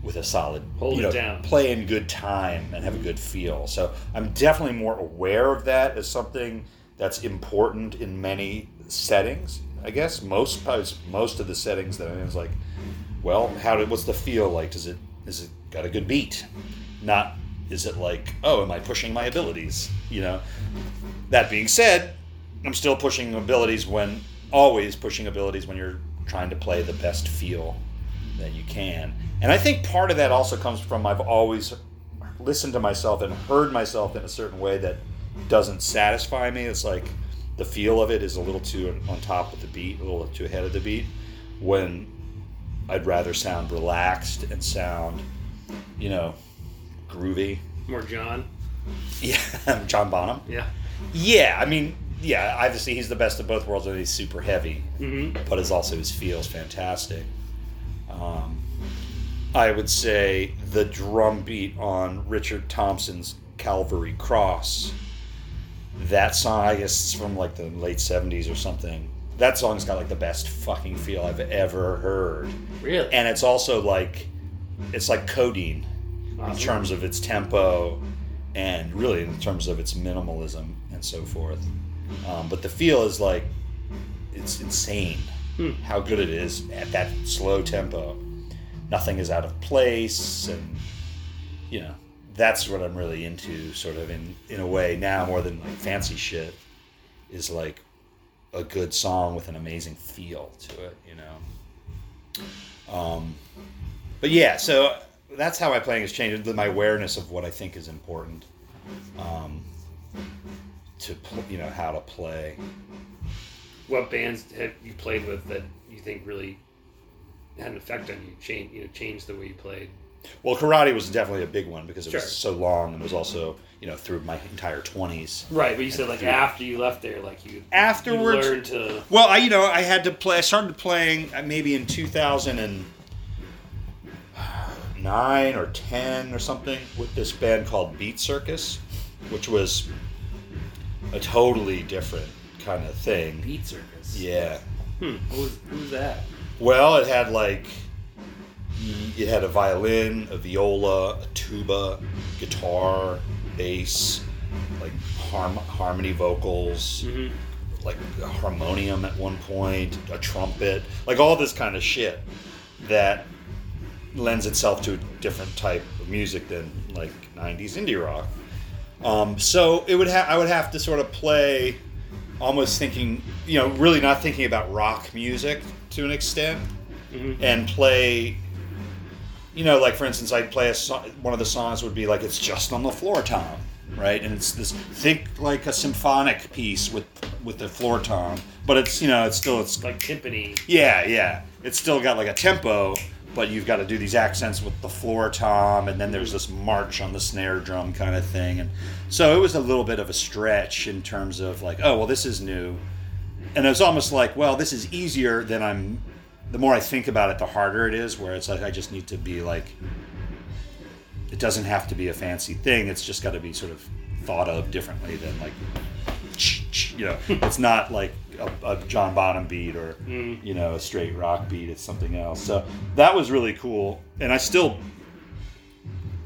with a solid Hold you know, down. play in good time and have a good feel. So I'm definitely more aware of that as something that's important in many settings. I guess most most of the settings that I'm in is like, well, how did what's the feel like? Does it is it got a good beat? Not is it like, oh, am I pushing my abilities? You know. That being said, I'm still pushing abilities when always pushing abilities when you're trying to play the best feel that you can. And I think part of that also comes from I've always listened to myself and heard myself in a certain way that doesn't satisfy me. It's like the feel of it is a little too on top of the beat, a little too ahead of the beat, when I'd rather sound relaxed and sound, you know, groovy. More John. Yeah, John Bonham. Yeah. Yeah, I mean, yeah, obviously he's the best of both worlds, and he's super heavy Mm-hmm. but his also his feels fantastic. Um, I would say the drum beat on Richard Thompson's Calvary Cross. That song, I guess, it's from like the late '70s or something. That song's got like the best fucking feel I've ever heard, Really? and it's also like, it's like codeine in terms of its tempo, and really in terms of its minimalism and so forth. Um, but the feel is like, it's insane Hmm. how good it is at that slow tempo. Nothing is out of place, and you know that's what I'm really into, sort of in in a way now more than like fancy shit. Is like a good song with an amazing feel to it, you know. Um, but yeah, so that's how my playing has changed. My awareness of what I think is important. Um, to you know how to play. What bands have you played with that you think really had an effect on you? Change, you know, changed the way you played. Well, karate was definitely a big one because it Sure. was so long and was also you know through my entire twenties. Right, but you said like after you left there, like you Afterwards, you learned to. well, I you know I had to play. I started playing uh, maybe in two thousand and nine or ten or something with this band called Beat Circus, which was a totally different kind of thing. Beat Circus. Yeah. Hmm. Who was, was that? Well, it had like it had a violin, a viola, a tuba, guitar, bass, like harm, harmony vocals, Mm-hmm. like a harmonium at one point, a trumpet, like all this kind of shit that lends itself to a different type of music than like 90s indie rock. Um, so it would have I would have to sort of play almost thinking, you know, really not thinking about rock music to an extent Mhm. and play you know, like for instance, I'd play a song, one of the songs would be like, it's just on the floor tom, right? And it's this, think like a symphonic piece with, with the floor tom, but it's, you know, it's still, it's like timpani. yeah, yeah. It's still got like a tempo, but you've got to do these accents with the floor tom, and then there's this march on the snare drum kind of thing. And so it was a little bit of a stretch in terms of like, oh, well, this is new. And it was almost like, well, this is easier than I'm. The more I think about it, the harder it is. Where it's like I just need to be like. It doesn't have to be a fancy thing. It's just got to be sort of thought of differently than like you know, it's not like a, a John Bonham beat or hmm. you know a straight rock beat. It's something else. So that was really cool, and I still,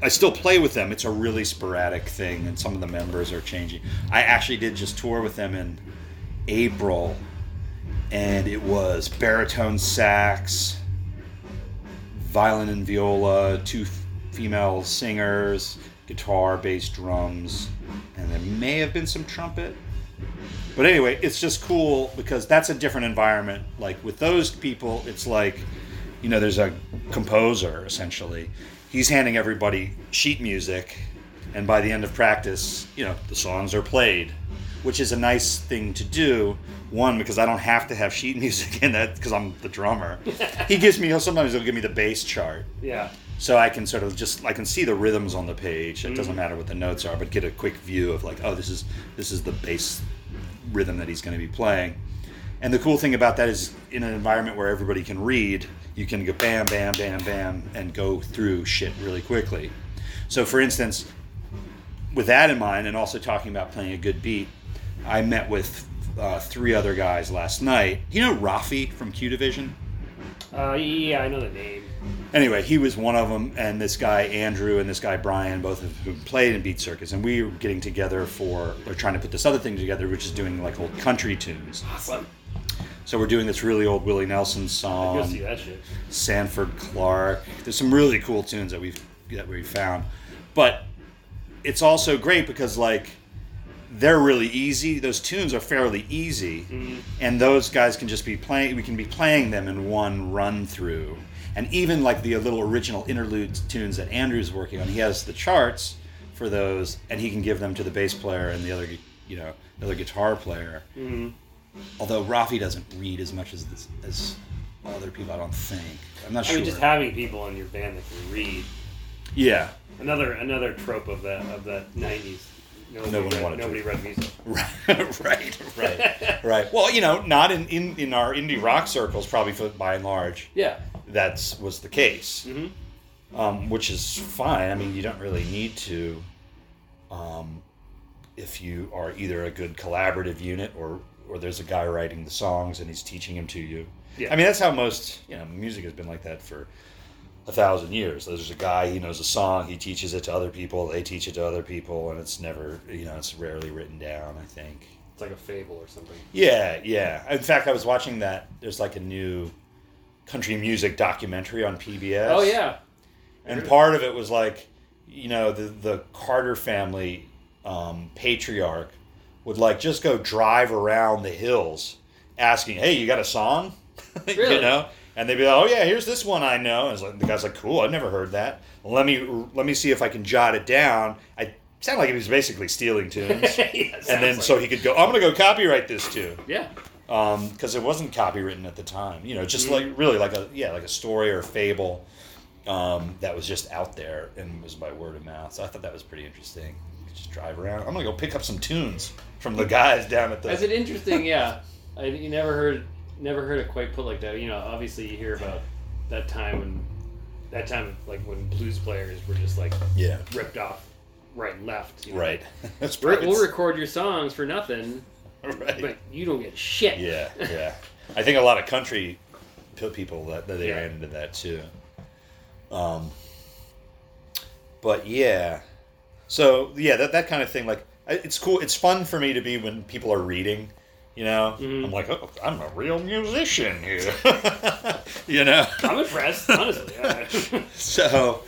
I still play with them. It's a really sporadic thing, and some of the members are changing. I actually did just tour with them in April, and it was baritone sax, violin and viola, two female singers, guitar, bass, drums, and there may have been some trumpet. But anyway, it's just cool because that's a different environment. Like with those people, it's like, you know, there's a composer essentially. He's handing everybody sheet music, and by the end of practice, you know, the songs are played, which is a nice thing to do. One, because I don't have to have sheet music in that because I'm the drummer. he gives me, He'll sometimes he'll give me the bass chart Yeah. so I can sort of just I can see the rhythms on the page. It doesn't mm-hmm. matter what the notes are, but get a quick view of like, oh, this is this is the bass rhythm that he's going to be playing. And the cool thing about that is in an environment where everybody can read, you can go bam, bam, bam, bam, and go through shit really quickly. So, for instance, with that in mind, and also talking about playing a good beat, I met with uh, three other guys last night. You know Rafi from Q Division? Uh, yeah, I know the name. Anyway, he was one of them, and this guy Andrew and this guy Brian, both of whom played in Beat Circus, and we were getting together for, or trying to put this other thing together, which is doing like old country tunes. Awesome. So we're doing this really old Willie Nelson song, see that shit. Sanford Clark. There's some really cool tunes that we've that we found, but it's also great because like they're really easy. Those tunes are fairly easy, mm-hmm. and those guys can just be playing. We can be playing them in one run through, and even like the little original interlude tunes that Andrew's working on. He has the charts for those, and he can give them to the bass player and the other, you know, the other guitar player. Mm-hmm. Although Rafi doesn't read as much as this, as other people, I don't think. I'm not I sure. mean, just having people in your band that can read. yeah. Another another trope of that of the '90s. Nobody, No one read, wanted to. nobody read music. Right, right, right, right. Well, you know, not in, in, in our indie rock circles, probably for, by and large, Yeah. that's was the case, Mhm. um, which is fine. I mean, you don't really need to, um, if you are either a good collaborative unit or or there's a guy writing the songs and he's teaching them to you. Yeah. I mean, that's how most you know music has been like that for a thousand years. There's a guy, he knows a song, he teaches it to other people, they teach it to other people, and it's never, you know, it's rarely written down. I think. It's like a fable or something. Yeah, yeah. In fact, I was watching that. There's like a new country music documentary on PBS. Oh yeah. And part of it was like, you know, the the Carter family um, patriarch would like just go drive around the hills, asking, "Hey, you got a song?" you know. And they'd be like, "Oh yeah, here's this one I know." And like, the guy's like, "Cool, I've never heard that. Let me let me see if I can jot it down." I sounded like he was basically stealing tunes. Yeah, and then like so it. he could go, I'm going to go copyright this too. Yeah. Because it wasn't copywritten at the time. You know, just like really like a, yeah, like a story or a fable um, that was just out there and was by word of mouth. So I thought that was pretty interesting. Just drive around. I'm going to go pick up some tunes from the guys down at the. Is it interesting? Yeah. I you never heard never heard it quite put like that. You know, obviously you hear about that time when that time like when blues players were just like yeah. ripped off right and left. You know? Right. That's We're, we'll record your songs for nothing, right. but you don't get shit. Yeah, yeah. I think a lot of country people that, that they Yeah. ran into that too. Um, but yeah, so yeah, that that kind of thing. Like, it's cool. It's fun for me to be when people are reading. You know, Mhm. I'm like, oh, I'm a real musician here. you know. I'm impressed, honestly. Yeah. So,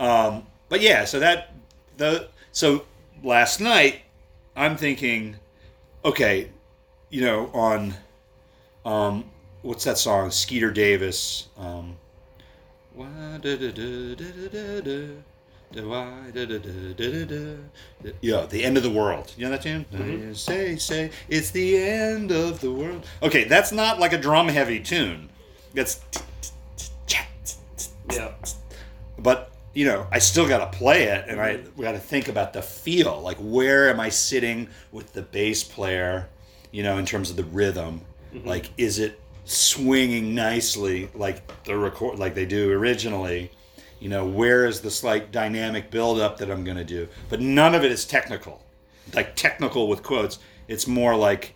um, but yeah, so that the so last night I'm thinking, okay, you know, on um, what's that song, Skeeter Davis, um, Yeah, the end of the world. You know that tune? Mhm. Say, say, it's the end of the world. Okay, that's not like a drum heavy tune. That's. Yeah. But you know, I still got to play it, and I got to think about the feel. Like, where am I sitting with the bass player? You know, in terms of the rhythm. Like, is it swinging nicely, like the record, like they do originally? You know, where is this like dynamic build-up that I'm going to do? But none of it is technical, like technical with quotes. It's more like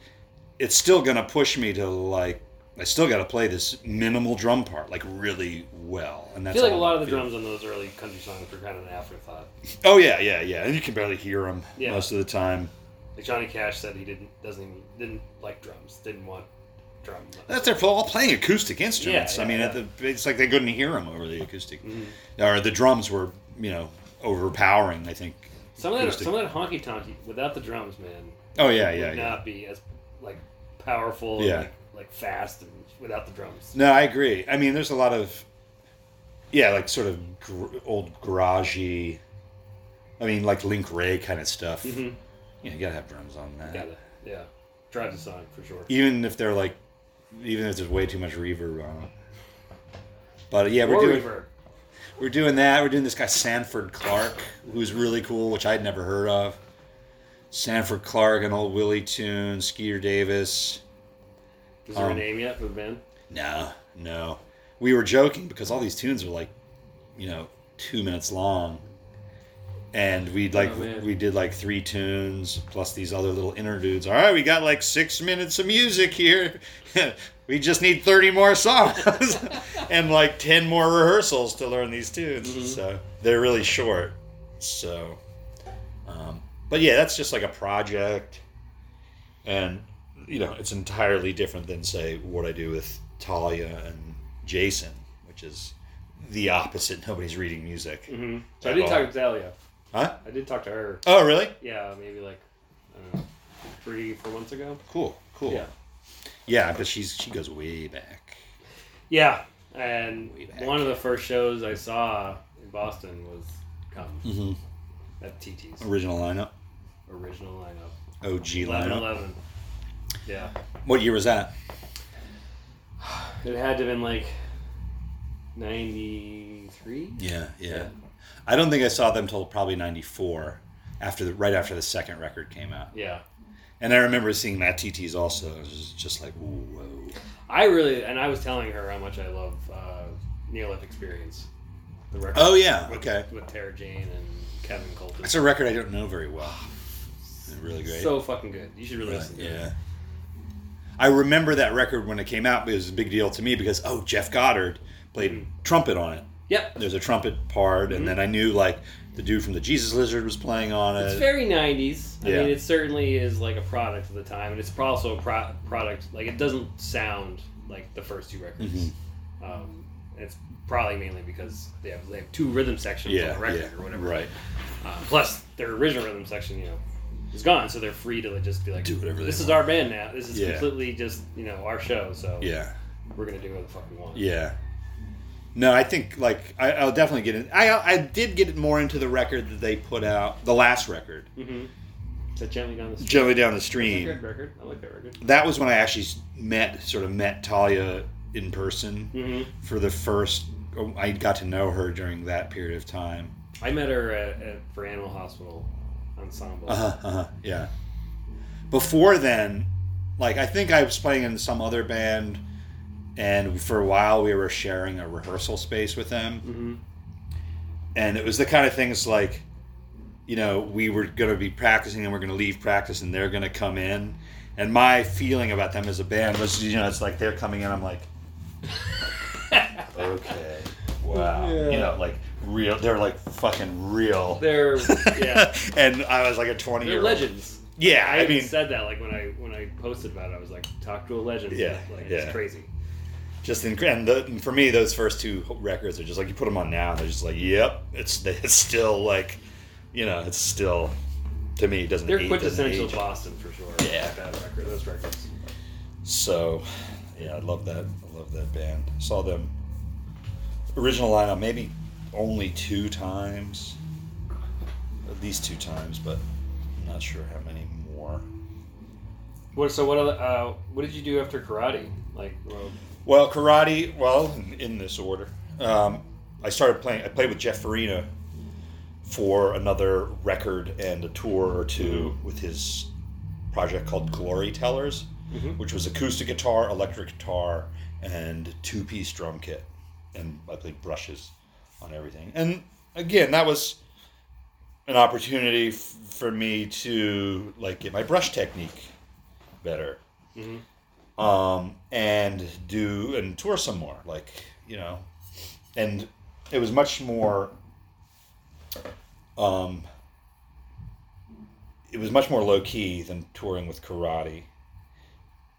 it's still going to push me to like. I still got to play this minimal drum part like really well, and I that's feel like a lot of the feel. drums on those early country songs were kind of an afterthought. Oh yeah, yeah, yeah. And you can barely hear them Yeah. most of the time. Like Johnny Cash said, he didn't doesn't even didn't like drums, didn't want drum. That's they're all playing acoustic instruments. Yeah, I mean, yeah, the, it's like they couldn't hear them over the acoustic, Mhm. or the drums were, you know, overpowering. I think. Some of that, acoustic. some of that honky tonky without the drums, man, Oh yeah, yeah, would yeah. not be as like powerful, Yeah. and, like, like fast, and without the drums. No, I agree. I mean, there's a lot of, yeah, like sort of gr- old garagey. I mean, like Link Wray kind of stuff. Mm-hmm. Yeah, you gotta have drums on that. Gotta, yeah, drive the song for sure. Even if they're like, even if there's way too much reverb on it. But yeah, we're doing. reverb. We're doing that. We're doing this guy Sanford Clark, who's really cool, which I'd never heard of. Sanford Clark, an old Willie tune, Skeeter Davis. Is there a Um, name yet for the band? No, no. We were joking because all these tunes are like, you know, two minutes long. And we like Oh, we did like three tunes plus these other little interludes. All right, we got like six minutes of music here. we just need thirty more songs and like ten more rehearsals to learn these tunes. Mhm. So they're really short. So, um, but yeah, that's just like a project, and you know, it's entirely different than say what I do with Thalia and Jason, which is the opposite. Nobody's reading music, Mm-hmm. So I did all. talk to Thalia. Huh? I did talk to her. Oh, really? Yeah, maybe like I don't know, three, four months ago. Cool, cool. Yeah. yeah, but she's she goes way back. Yeah, and one of the first shows I saw in Boston was Come Mm-hmm. at TT's Original lineup, original lineup. OG 11 lineup. 11. Yeah. What year was that? It had to have been like 93? Yeah, yeah. I don't think I saw them till probably '94, after the right after the second record came out. Yeah. And I remember seeing Matt TT's also. It was just like, whoa. I really, and I was telling her how much I love uh, Near Life Experience. The record. Oh yeah, with, okay. With Tara Jane and Kevin Coultas. That's a record I don't know very well. Really great. So fucking good. You should really Right, listen to yeah. it. I remember that record when it came out. It was a big deal to me because oh, Jeff Goddard played Mhm. trumpet on it. Yep. There's a trumpet part, Mhm. and then I knew like the dude from the Jesus Lizard was playing on it. It's very 90s. I Yeah. mean, it certainly is like a product of the time, and it's also a pro- product, like, it doesn't sound like the first two records. Mhm. Um, it's probably mainly because they have, they have two rhythm sections yeah, on the record yeah, or whatever. Right. Uh, plus, their original rhythm section, you know, is gone, so they're free to just be like, Do whatever this is want." our band now. This is completely just, you know, our show, so Yeah. we're going to do whatever the fuck we want. Yeah. No, I think like I, I'll definitely get it. I I did get it more into the record that they put out, the last record, Mm-hmm. That Gently Down the Street? Gently Down the That's a Stream. good record. I like that record. That was when I actually met, sort of met Thalia in person Mm-hmm. for the first. oh, I got to know her during that period of time. I met her at, at for Animal Hospital Ensemble. Uh huh. Uh-huh, yeah. Before then, like I think I was playing in some other band, and for a while we were sharing a rehearsal space with them. Mm-hmm. and it was the kind of things like you know we were going to be practicing and we're going to leave practice and they're going to come in and my feeling about them as a band was you know it's like they're coming in i'm like okay wow Yeah. you know like real they're like fucking real They're yeah, and i was like a 20 they're year old legends. yeah I, i even mean said that like when I when I posted about it. I was like, talk to a legend. Yeah, like yeah. it's crazy. Just in, and, the, and for me those first two records are just like you put them on now they're just like yep it's it's still like you know it's still to me it doesn't They're age- doesn't quintessential. Boston for sure. Yeah. That record, those records. So, yeah, I love that. I love that band. I Saw them original lineup maybe only two times, at least two times, but I'm not sure how many more. What? So what? Other, uh, what did you do after karate? Like, well, Well, karate. Well, in this order, um, I started playing. I played with Geoff Farina for another record and a tour or 2 with his project called Glorytellers, Mhm. which was acoustic guitar, electric guitar, and two-piece drum kit, and I played brushes on everything. And again, that was an opportunity f- for me to like get my brush technique better um, and do and tour some more. Like you know, and it was much more. Um, it was much more low key than touring with karate.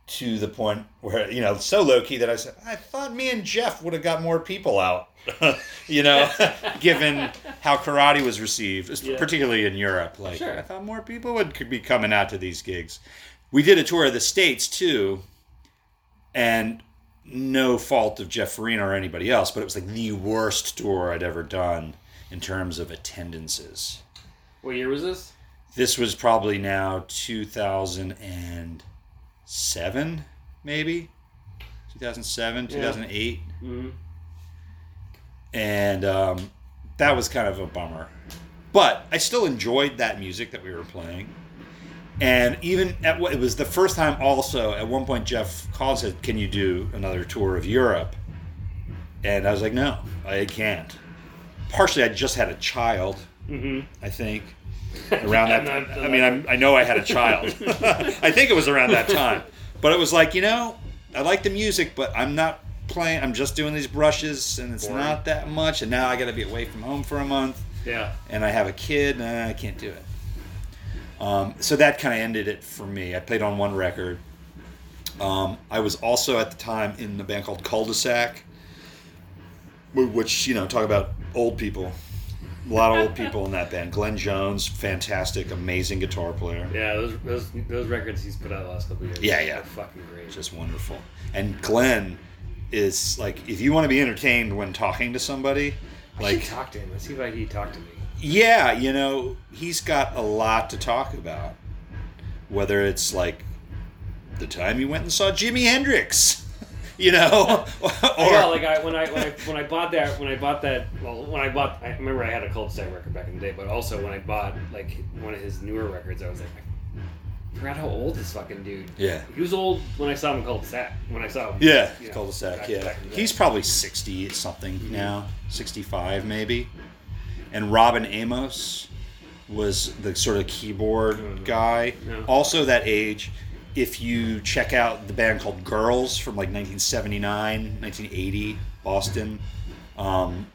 To the point where you know, so low key that I said, I thought me and Geoff would have got more people out. you know, given how karate was received, Yeah. particularly in Europe. Like Sure. I thought more people would could be coming out to these gigs. We did a tour of the states too, and no fault of Geoff Farina or anybody else, but it was like the worst tour I'd ever done in terms of attendances. what year was this? This was probably now 2007, maybe 2007, Yeah. 2008, Mm-hmm. and um, that was kind of a bummer. But I still enjoyed that music that we were playing. And even at what it was the first time also at one point Geoff called and said, Can you do another tour of Europe? And I was like, No, I can't. Partially I just had a child, Mm-hmm. I think. Around that not- I mean I'm, I know I had a child. I think it was around that time. But it was like, you know, I like the music, but I'm not playing I'm just doing these brushes and it's Boring. not that much and now I gotta be away from home for a month Yeah. and I have a kid, and I can't do it. Um, so that kind of ended it for me. I played on one record. Um, I was also at the time in the band called Cul-de-sac, which you know talk about old people. A lot of old people in that band. Glenn Jones, fantastic, amazing guitar player. Yeah. Those those those records he's put out the last couple of years. Yeah, yeah. are fucking great. Just wonderful. And Glenn is like, if you want to be entertained when talking to somebody, I like should talk to him. Let's see if I, he talk to me. Yeah, you know, he's got a lot to talk about. Whether it's like the time you went and saw Jimi Hendrix, you know, or yeah, like I when I when I when I bought that when I bought that well when I bought I remember I had a cul-de-sac record back in the day, but also when I bought like one of his newer records, I was like, I forgot how old this fucking dude. yeah, He was old when I saw him in cul-de-sac. When I saw him, yeah, you know, cul-de-sac. Yeah, back in the he's probably sixty something Mm-hmm. now, sixty-five maybe. And Robin Amos was the sort of keyboard guy, Yeah. also that age. If you check out the band called Girls from like 1979, 1980, Boston, um,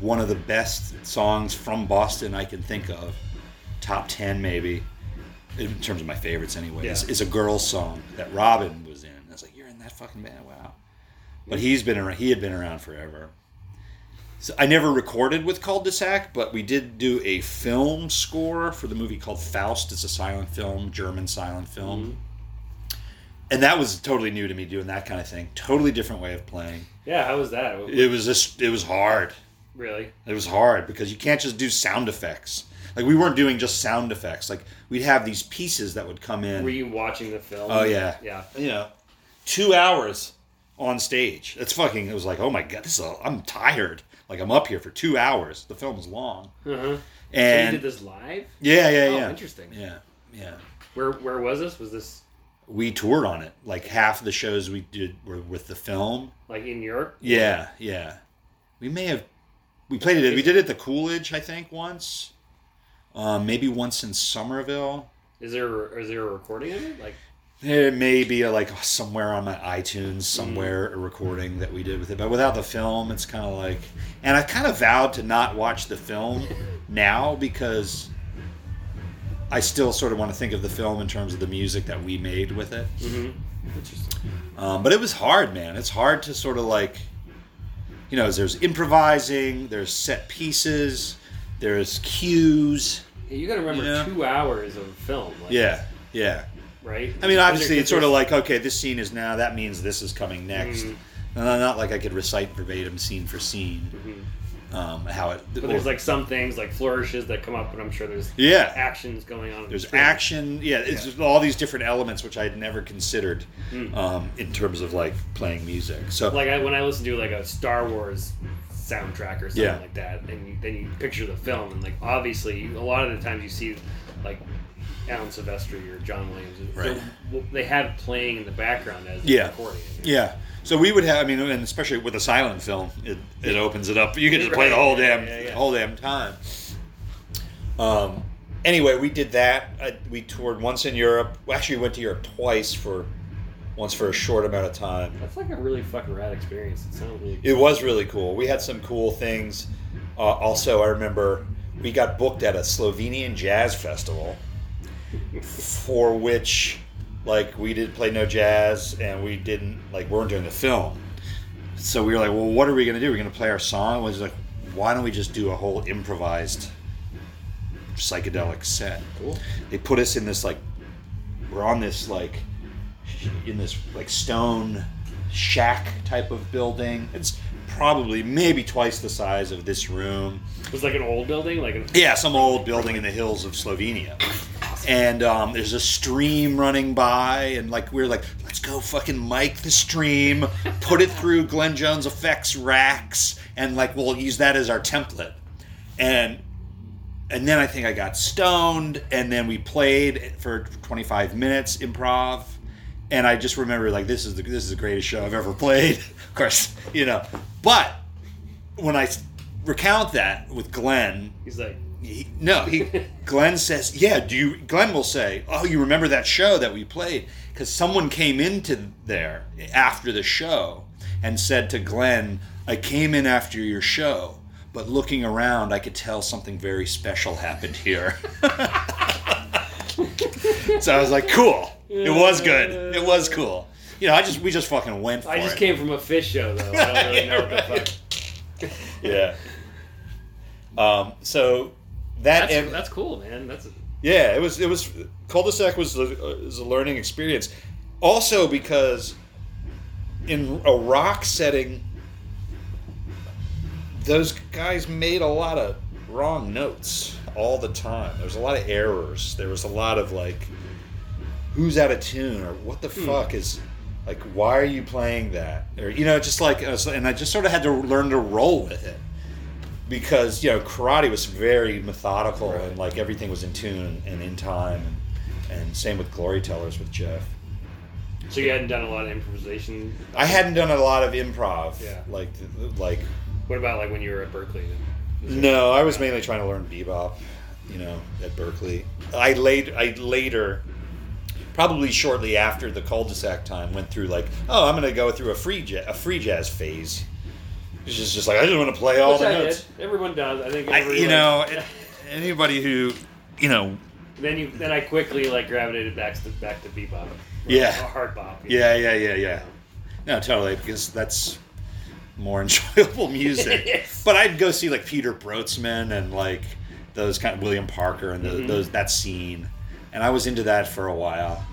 one of the best songs from Boston I can think of, top 10 maybe, in terms of my favorites anyway, is, is a Girls song that Robin was in. I was like, you're in that fucking band, wow. But he's been around, he had been around forever. So I never recorded with Cul-de-sac, but we did do a film score for the movie called Faust. It's a silent film, German silent film. Mm-hmm. And that was totally new to me doing that kind of thing. Totally different way of playing. Yeah, how was that? It was just it was hard. really? It was hard because you can't just do sound effects. Like we weren't doing just sound effects. Like we'd have these pieces that would come in. Were you watching the film? Oh, yeah. Yeah. you know, two hours on stage. It's fucking. It was like, oh my god, this is. A, I'm tired. Like I'm up here for two hours. The film film's long. Uh-huh. So you And did this live? yeah, yeah, Oh, yeah. interesting. Yeah, yeah. Where where was this? Was this We toured on it. Like half of the shows we did were with the film. like in Europe? Yeah, yeah. We may have. We played it. We did it at the Coolidge, I think, once. Um, maybe once in Somerville. Is there is there a recording of it? Like There may be a, like somewhere on my iTunes, somewhere a recording that we did with it, but without the film, it's kind of like. And I kind of vowed to not watch the film now because I still sort of want to think of the film in terms of the music that we made with it. interesting. Um, but it was hard, man. It's hard to sort of like, you know, there's improvising, there's set pieces, there's cues. Yeah, you got to remember Yeah. two hours of film. Like, Yeah, yeah. Right. I mean, obviously, it's sort of like, okay, this scene is now, that means this is coming next. Mhm. And not like I could recite verbatim scene for scene Mm-hmm. um, how it. But there's like some things like flourishes that come up, and I'm sure there's Yeah. actions going on. in the There's action, yeah. It's just all these different elements which I had never considered Hmm. um, in terms of like playing music. So Like I, when I listen to like a Star Wars soundtrack or something Yeah. like that, and you, then you picture the film, and like obviously a lot of the times you see like Alan Silvestri or John Williams, Right. they're- they have playing in the background as Yeah. recording. Yeah. So we would have, I mean, and especially with a silent film, it, it opens it up. You can just play the whole damn, yeah, yeah. whole damn time. Um. Anyway, we did that. I, we toured once in Europe. We actually went to Europe twice for, once for a short amount of time. That's like a really fucking rad experience. It sounds really. It was really cool. We had some cool things. Uh, also, I remember we got booked at a Slovenian jazz festival, for which, like, we did play no jazz, and we didn't like weren't doing the film. So we were like, well, what are we gonna do? We're gonna play our song. It was like, why don't we just do a whole improvised psychedelic set? Cool. They put us in this like, we're on this like, in this like stone shack type of building. It's probably maybe twice the size of this room. It was like an old building, like an, Yeah, some old building in the hills of Slovenia. And um, there's a stream running by, and like we're like, let's go fucking mic the stream, put it through Glenn Jones effects racks, and like we'll use that as our template. And and then I think I got stoned, and then we played for 25 minutes improv, and I just remember like this is the this is the greatest show I've ever played. of course, you know, but when I recount that with Glenn, he's like, he, no, he Glenn says, "Yeah, do you?" Glenn will say, "Oh, you remember that show that we played?" Because someone came into there after the show and said to Glenn, "I came in after your show, but looking around, I could tell something very special happened here." so I was like, "Cool. It was good. It was cool." You know, I just we just fucking went for I just it. came from a Phish show though. I don't really know what the fuck. yeah. Um, so that That's, and, that's cool, man. That's Yeah, it was. It was. Cul-de-sac was a, is a learning experience. Also because in a rock setting, those guys made a lot of wrong notes all the time. There was a lot of errors. There was a lot of like, who's out of tune or what the hmm. fuck is. Like, why are you playing that? Or you know, just like, and I just sort of had to learn to roll with it because you know karate was very methodical and like everything was in tune and in time and, and same with Glorytellers with Geoff so you hadn't done a lot of improvisation. i hadn't done a lot of improv Yeah. like like What about like when you were at Berklee? no i was mainly trying to learn bebop you know at Berklee i later i later probably shortly after the cul-de-sac time went through like oh i'm gonna go through a free jazz, a free jazz phase it's just, just like i just want to play all Which the I notes did. Everyone does. I think. I, you like- know anybody who you know Then you then I quickly like gravitated back to back to bebop. Yeah. Hard bop. you Yeah, yeah, yeah, yeah. No, totally, because that's more enjoyable music. Yes. But I'd go see like Peter Brötzmann and like those kind of William Parker and the, Mhm. those that scene, and I was into that for a while.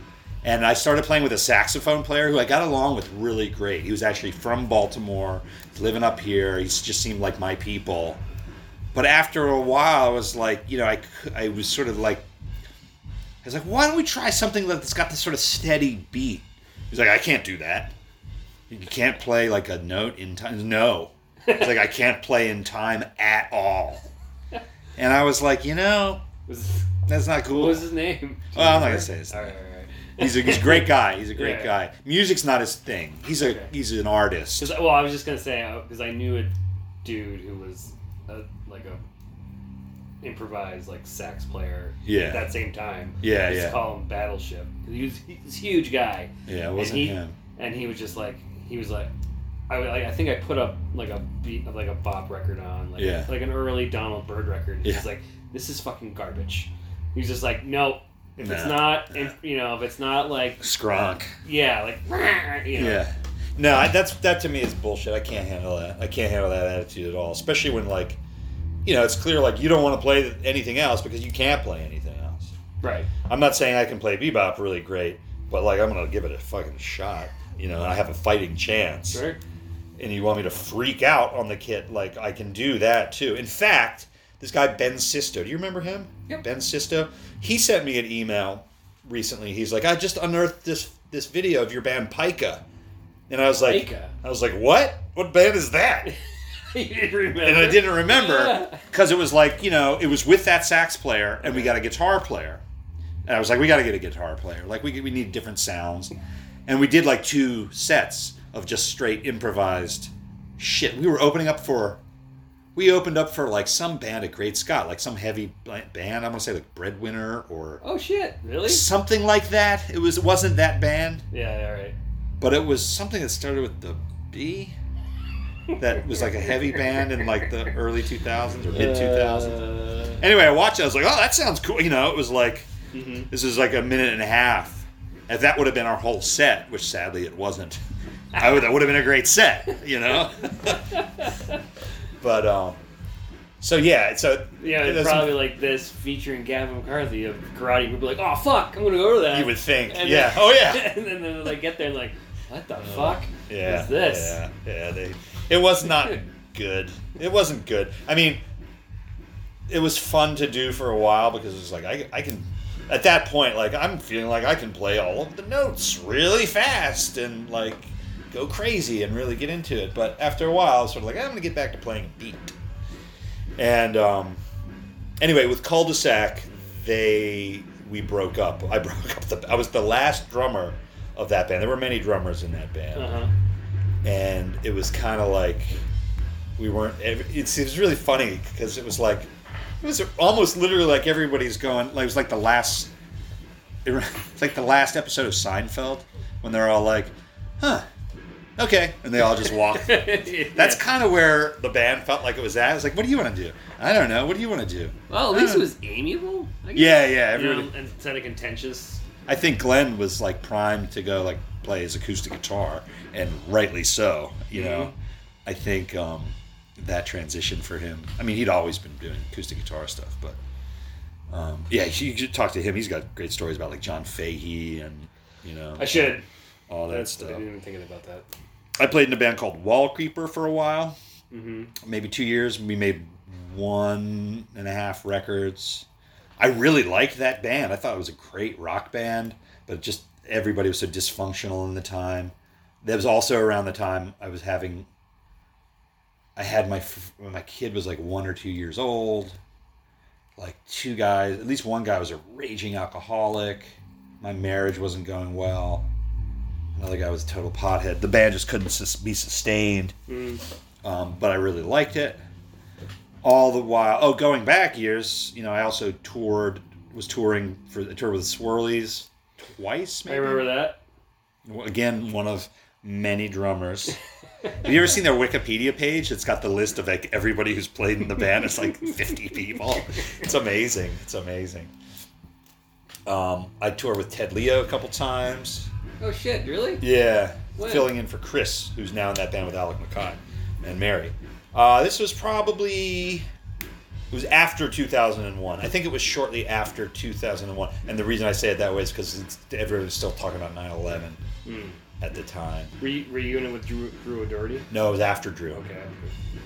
And I started playing with a saxophone player who I got along with really great. He was actually from Baltimore, living up here. He just seemed like my people. But after a while, I was like, you know, I, I was sort of like, I was like, why don't we try something that's got this sort of steady beat? He's like, I can't do that. You can't play like a note in time. No. It's like, I can't play in time at all. And I was like, you know, that's not cool. what was his name? Well, I'm not gonna say his All name. right, all right. He's a, he's a great guy. He's a great Yeah. guy. Music's not his thing. He's a Okay. he's an artist. well, I was just gonna say uh, because I knew a dude who was a, like a improvised like sax player. Yeah. At that same time. Yeah, I used yeah. to call him Battleship. He was he's a huge guy. Yeah, it and wasn't he, him. And he was just like he was like. I, I I think I put up like a beat of like a bop record on like Yeah. like an early Donald Byrd record. And Yeah. He's like, this is fucking garbage. He's just like, no, if it's not, if, you know, if it's not like Skronk. yeah, like you know, Yeah. No, I, that's that to me is bullshit. I can't handle that. I can't handle that attitude at all. Especially when like, you know, it's clear like you don't want to play anything else because you can't play anything else. right. I'm not saying I can play bebop really great, but like I'm gonna give it a fucking shot. You know, I have a fighting chance. Sure. and you want me to freak out on the kit, like I can do that too. In fact, this guy Ben Sisto, do you remember him? Yep. Ben Sisto. He sent me an email recently. He's like, I just unearthed this this video of your band Pica, and I was like, Pica? I was like, what? What band is that? and I didn't remember because it was like you know it was with that sax player and we got a guitar player, and I was like we got to get a guitar player like we we need different sounds, and we did like two sets of just straight improvised shit. We were opening up for. We opened up for like some band at Great Scott, like some heavy band. I'm gonna say like Breadwinner or Oh shit! Really? something like that. It was it wasn't that band, Yeah. All right. but it was something that started with the B. That was like a heavy band in like the early 2000s or mid 2000s. Uh, Anyway, I watched it. I was like, oh, that sounds cool. You know, it was like mhm. this is like a minute and a half. If that would have been our whole set, which sadly it wasn't, I would that would have been a great set. You know. but um, so yeah, so Yeah, there's it's some- probably like this featuring Gavin McCarthy of karate. We'd be like, oh fuck, I'm gonna go to that. You would think, And yeah. then- Oh, yeah. and then they like get there and like, what the fuck? Yeah, is this? Yeah, yeah. They, it was not good. It wasn't good. I mean, it was fun to do for a while because it was like I, I can. At that point, like I'm feeling like I can play all of the notes really fast and like go crazy and really get into it. But after a while, I was sort of like I'm gonna get back to playing beat. And um, anyway, with cul-de-sac, they we broke up. I broke up the. I was the last drummer of that band. There were many drummers in that band Uh huh. and it was kind of like we weren't. It's, it was really funny because it was like it was almost literally like everybody's going. Like it was like the last. It, was like the last episode of Seinfeld when they're all like, "Huh, okay," and they all just walk. That's kind of where the band felt like it was at. It's like, what do you want to do? I don't know. What do you want to do? well, at least it was amiable. I guess. Yeah, yeah. You know, Everybody, instead of contentious. I think Glenn was like primed to go like play his acoustic guitar, and rightly so. You know, Mhm. I think um, that transition for him. I mean, he'd always been doing acoustic guitar stuff, but um, yeah, you should talk to him. He's got great stories about like John Fahey and you know I should. all that That's, I stuff. didn't even think about that. I played in a band called Wall Creeper for a while, Mm-hmm. maybe two years. We made one and a half records. I really liked that band. I thought it was a great rock band, but just everybody was so dysfunctional in the time. That was also around the time I was having. I had my my kid was like one or two years old. Like two guys, at least one guy was a raging alcoholic. My marriage wasn't going well. Another guy was a total pothead. The band just couldn't sus- be sustained Mm. um, but I really liked it. All the while, oh, going back years, you know, I also toured, was touring for the tour with the Swirlies twice. I Maybe? remember that. Again, one of many drummers. Have you ever seen their Wikipedia page? It's got the list of like everybody who's played in the band. It's like fifty people. It's amazing. It's amazing. Um, I toured with Ted Leo a couple times. Oh shit! Really? Yeah, When? filling in for Chris, who's now in that band with Alec MacKaye and Mary. Uh, this was probably it was after 2001. I think it was shortly after 2001. And the reason I say it that way is because everyone was still talking about 9/11 Mm. at the time. Re- reunion with Drew, Drew O'Doherty. No, it was after Drew. Okay.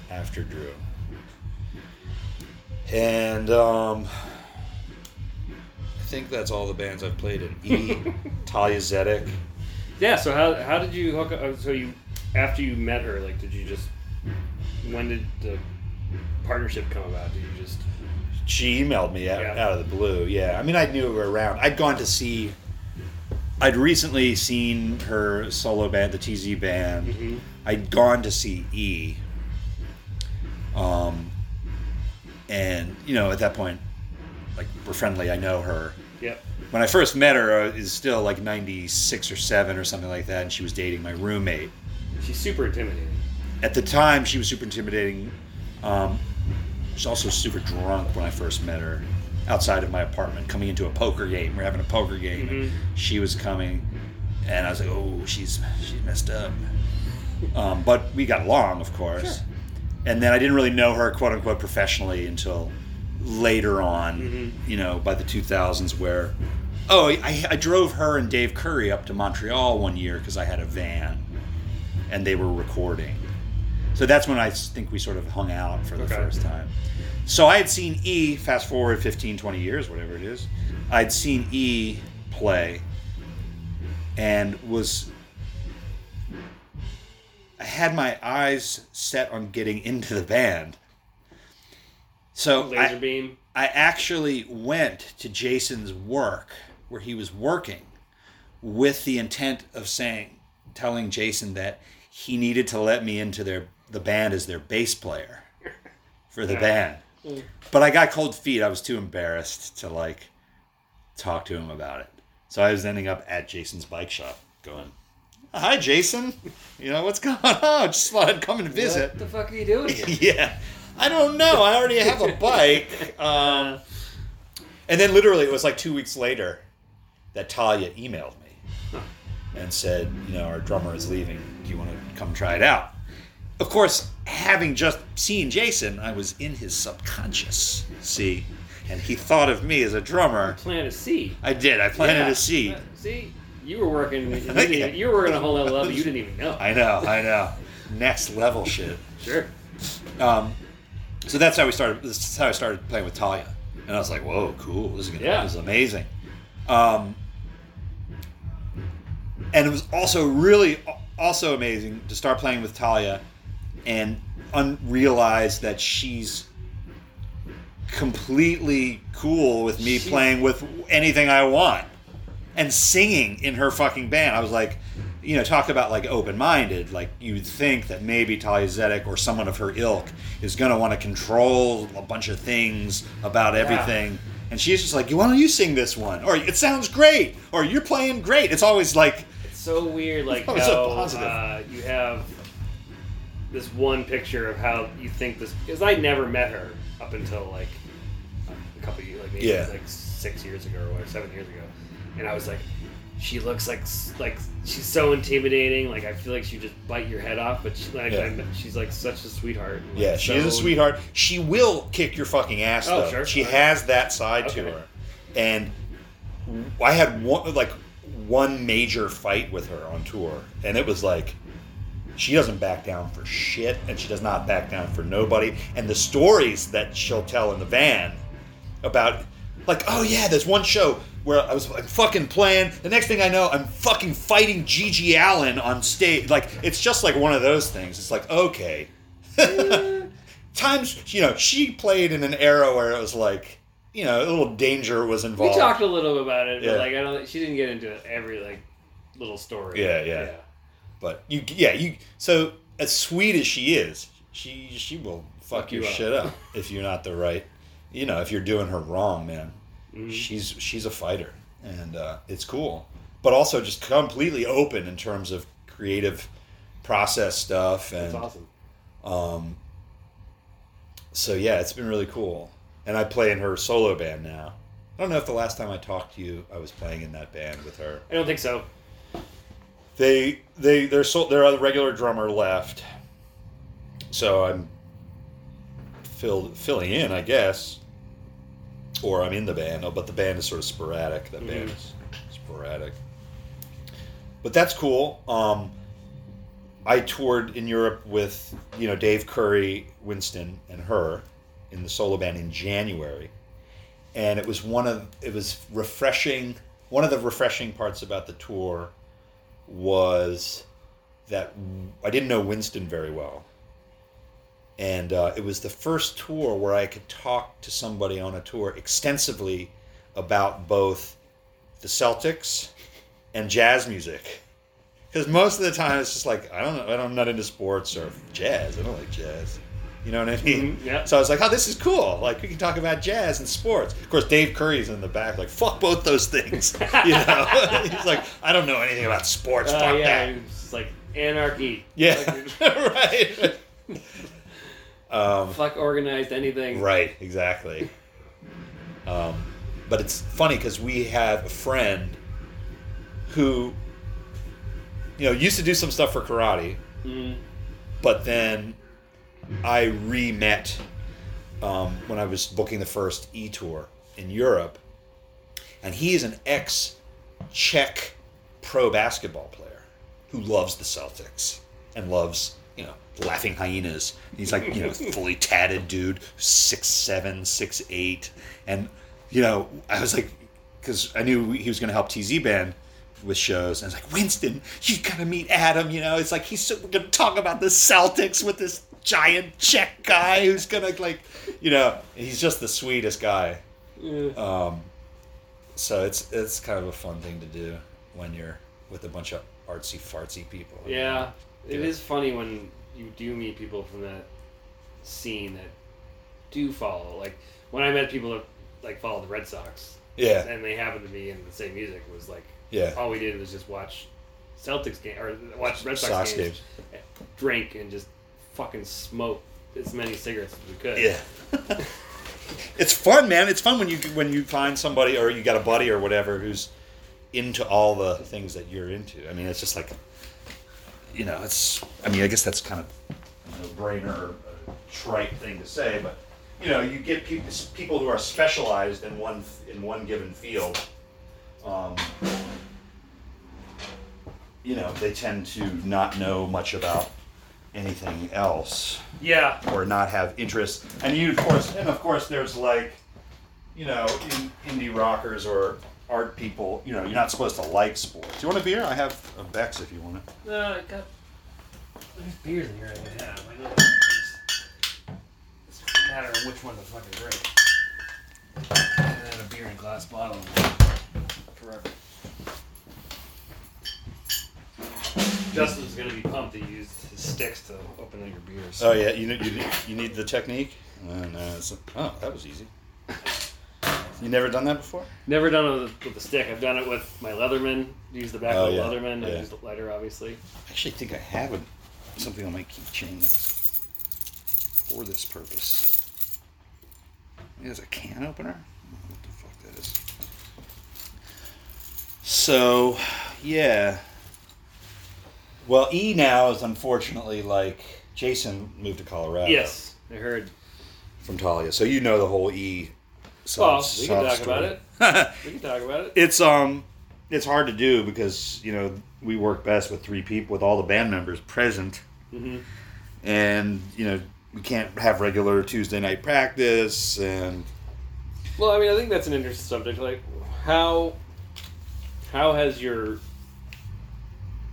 After Drew. And um, I think that's all the bands I've played in. E, Thalia Zedek. Yeah. So how how did you hook up? uh, So you after you met her, like, did you just when did the partnership come about? Did you just She emailed me out, Yeah. out of the blue. Yeah, I mean, I knew her around. I'd gone to see. I'd recently seen her solo band, the TZ band. Mhm. I'd gone to see E. Um, and you know, at that point, like we're friendly. I know her. When I first met her, uh, is still like '96 or seven or something like that, and she was dating my roommate. She's super intimidating. At the time, she was super intimidating. Um, she was also super drunk when I first met her outside of my apartment, coming into a poker game. We're having a poker game. and Mhm. She was coming, and I was like, "Oh, she's she's messed up." Um, but we got along, of course. Sure. And then I didn't really know her, quote unquote, professionally until later on. Mhm. You know, by the 2000s, where oh, I, I drove her and Dave Curry up to Montreal one year because I had a van, and they were recording So that's when I think we sort of hung out for the Okay. first time. So I had seen E, fast forward 15, 20 years, whatever it is. I'd seen E play and was. I had my eyes set on getting into the band. So Laser I, beam. I actually went to Jason's work where he was working with the intent of saying, telling Jason that he needed to let me into their the band as their bass player for the band. But I got cold feet. I was too embarrassed to like talk to him about it. So I was ending up at Jason's bike shop going, "Hi, Jason. You know what's going on? Just thought I'd come and visit." What the fuck are you doing here? yeah. I don't know. I already have a bike. Um, and then literally, it was like two weeks later that Thalia emailed me and said, you know, our drummer is leaving. Do you want to come try it out? Of course, having just seen Jason, I was in his subconscious, see? And he thought of me as a drummer. Plant a seed. I did. I planted Yeah. a seed. Uh, See, you were working. You, didn't you were working a whole other level. You didn't even know. I know. I know. Next level shit. Sure. Um, so that's how we started. This is how I started playing with Thalia, and I was like, "Whoa, cool! This is gonna, Yeah. this is amazing." Um, and it was also really also amazing to start playing with Thalia, and un- realize that she's completely cool with me She's- playing with anything I want and singing in her fucking band. I was like, you know, talk about like open minded. Like you'd think that maybe Thalia Zedek or someone of her ilk is going to want to control a bunch of things about everything. And she's just like, why don't you sing this one? Or it sounds great. Or you're playing great. It's always like, so weird, like was so how positive. uh, you have this one picture of how you think this. Because I never met her up until like a couple years, like maybe Yeah. like six years ago or seven years ago, and I was like, she looks like like she's so intimidating. Like I feel like she just bite your head off, but she, like Yeah. She's like such a sweetheart. like, yeah, she is a sweetheart. She will kick your fucking ass Oh, though. sure. She Okay. has that side to her. And I had one like one major fight with her on tour, and it was like she doesn't back down for shit, and she does not back down for nobody. And the stories that she'll tell in the van about, like, oh yeah, there's one show where I was like, fucking playing. The next thing I know, I'm fucking fighting GG Allin on stage. Like, it's just like one of those things. It's like, okay. Times, you know, she played in an era where it was like, you know, a little danger was involved. We talked a little bit about it, but Yeah. like I don't. She didn't get into every like little story. Yeah, yeah. yeah. But you, yeah, you. So as sweet as she is, she she will fuck, Fuck your you up. shit up if you're not the right. You know, if you're doing her wrong, man. Mhm. She's she's a fighter, and uh, it's cool. But also just completely open in terms of creative process stuff, and That's awesome. um. So yeah, it's been really cool, and I play in her solo band now. I don't know if the last time I talked to you, I was playing in that band with her. I don't think so. they they their so their other regular drummer left, so I'm filled filling in, I guess, or I'm in the band. Oh, but the band is sort of sporadic. That band Mhm. is sporadic, but that's cool. Um, I toured in Europe with you know Dave Curry, Winston, and her in the solo band in January, and it was one of it was refreshing. One of the refreshing parts about the tour was that I didn't know Winston very well. And uh, it was the first tour where I could talk to somebody on a tour extensively about both the Celtics and jazz music. Because most of the time it's just like, I don't know, I'm not into sports or jazz. I don't like jazz. You know what I mean? Yeah. So I was like, oh, this is cool. Like, we can talk about jazz and sports. Of course, Dave Curry's in the back, like, fuck both those things. you know? He's like, I don't know anything about sports. Uh, fuck yeah, that. it's like anarchy. Yeah, right. um, fuck organized anything. right, exactly. Um, but it's funny because we have a friend who, you know, used to do some stuff for karate, Mm, but then I re-met um, when I was booking the first E tour in Europe, and he is an ex-Czech pro basketball player who loves the Celtics and loves you know, laughing hyenas. He's like, you know, fully tatted dude, six seven, six eight, and you know, I was like, because I knew he was going to help TZ Band with shows, and I was like, Winston, you gotta meet Adam. You know, it's like he's so, to talk about the Celtics with this giant Czech guy who's gonna like, you know, he's just the sweetest guy. Um, so it's it's kind of a fun thing to do when you're with a bunch of artsy fartsy people. Yeah, it Yeah. is funny when you do meet people from that scene that do follow. Like when I met people that like follow the Red Sox, Yeah. and they happened to be in the same music. Was like Yeah. all we did was just watch Celtics game or watch Red Sox, Sox games, drink and just fucking smoke as many cigarettes as we could. Yeah. it's fun, man. It's fun when you when you find somebody or you got a buddy or whatever who's into all the things that you're into. I mean, it's just like you know, it's I mean, I guess that's kind of a no-brainer or a trite thing to say, but you know, you get people people who are specialized in one in one given field. Um, you know, they tend to not know much about anything else Yeah. or not have interest. And you, of course, and of course, there's like, you know, in, indie rockers or art people. You know, you're not supposed to like sports. Do you want a beer? I have a Beck's if you want it. No, I got. There's beers in here I can have. I know. that. It's just a matter which one to fucking drink. I haven't had a beer in a glass bottle in forever. Justin's gonna be pumped that you used his sticks to open up your beers. Oh yeah, you need you, you need the technique. And, uh, it's, oh, that was easy. You never done that before? Never done it with, with the stick. I've done it with my Leatherman. Use the back Oh, of the yeah, Leatherman. I yeah. use the lighter, obviously. I actually think I have a, something on my keychain that's for this purpose. There's a can opener. What the fuck that is? So, yeah. Well, E now is unfortunately like Jason moved to Colorado. Yes, I heard. From Thalia, so you know the whole E. Well, sob- we can talk about it. We can talk about it. it's um it's hard to do because you know we work best with three people with all the band members present hmm and you know we can't have regular tuesday night practice and Well, I mean, I think that's an interesting subject. Like, how how has your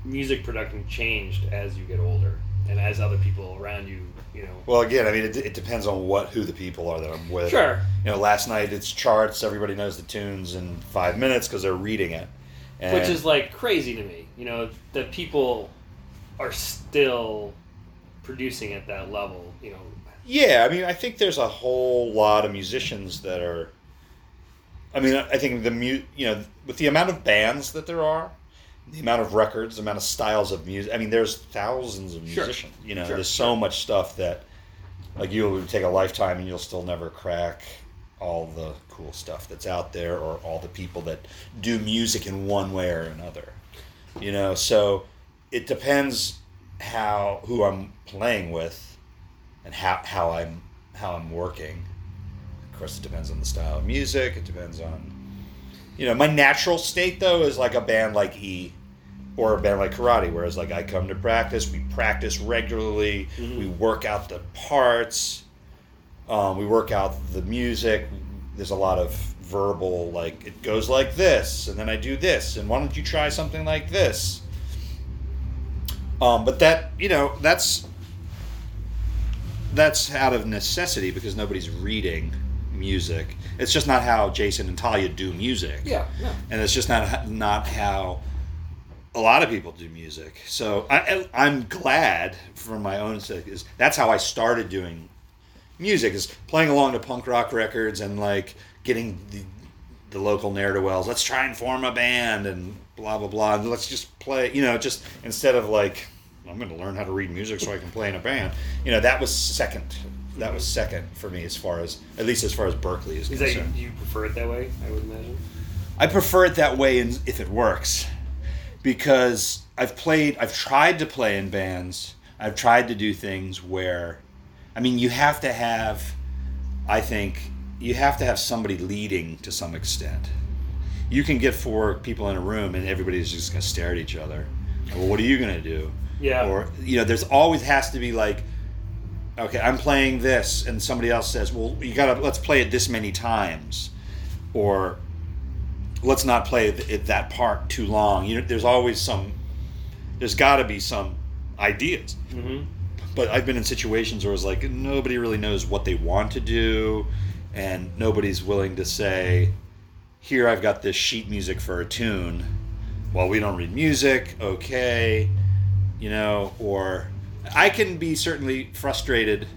music production changed as you get older, and as other people around you, you know? well again i mean it, it depends on what who the people are that i'm with Sure. you know last night it's charts everybody knows the tunes in five minutes because they're reading it and Which is like crazy to me. You know that people are still producing at that level. You know, Yeah, I mean, I think there's a whole lot of musicians that are. I mean, I think the mu, you know, with the amount of bands that there are, the amount of records, the amount of styles of music. I mean, there's thousands of Sure. musicians. You know, Sure. there's so much stuff that, like, you'll take a lifetime and you'll still never crack all the cool stuff that's out there, or all the people that do music in one way or another. You know, so it depends how who I'm playing with and how, how I'm how I'm working. Of course, it depends on the style of music. It depends on, you know, my natural state though is like a band like E, or a band like Karate, whereas like I come to practice, we practice regularly, Mhm. we work out the parts, um, we work out the music. There's a lot of verbal like it goes like this, and then I do this, and why don't you try something like this? Um, but that you know that's that's out of necessity because nobody's reading music. It's just not how Jason and Thalia do music. yeah, yeah. and it's just not not how a lot of people do music. So I, I'm glad for my own sake is that's how I started doing music is playing along to punk rock records and like getting the the local ne'er do wells. Let's try and form a band and blah blah blah. And let's just play. You know, just instead of like I'm going to learn how to read music so I can play in a band. You know, that was second. That was second for me as far as at least as far as Berklee is Is concerned. do you prefer it that way? I would imagine. I prefer it that way in, if it works, because I've played, I've tried to play in bands. I've tried to do things where, I mean, you have to have, I think, you have to have somebody leading to some extent. You can get four people in a room and everybody's just going to stare at each other. Well, what are you going to do? Yeah. Or you know, there's always has to be like, okay, I'm playing this, and somebody else says, well, you gotta let's play it this many times, or let's not play it that part too long. You know, there's always some. There's got to be some ideas. Mm-hmm. But I've been in situations where it's like nobody really knows what they want to do, and nobody's willing to say, "Here, I've got this sheet music for a tune." Well, we don't read music, okay, you know, or I can be certainly frustrated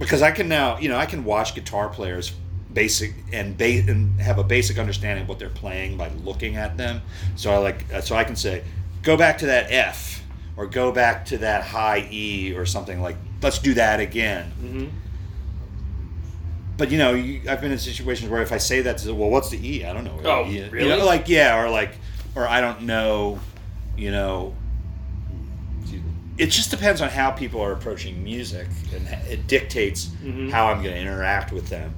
because I can now, you know, I can watch guitar players basic and ba- and have a basic understanding of what they're playing by looking at them. So I like so I can say, go back to that F or go back to that high E or something like. Let's do that again. Mm-hmm. But you know, you, I've been in situations where if I say that, to, well, what's the E? I don't know. Oh, E really? You know, like yeah, or like, or I don't know. You know, it just depends on how people are approaching music, and it dictates Mhm. how I'm going to interact with them.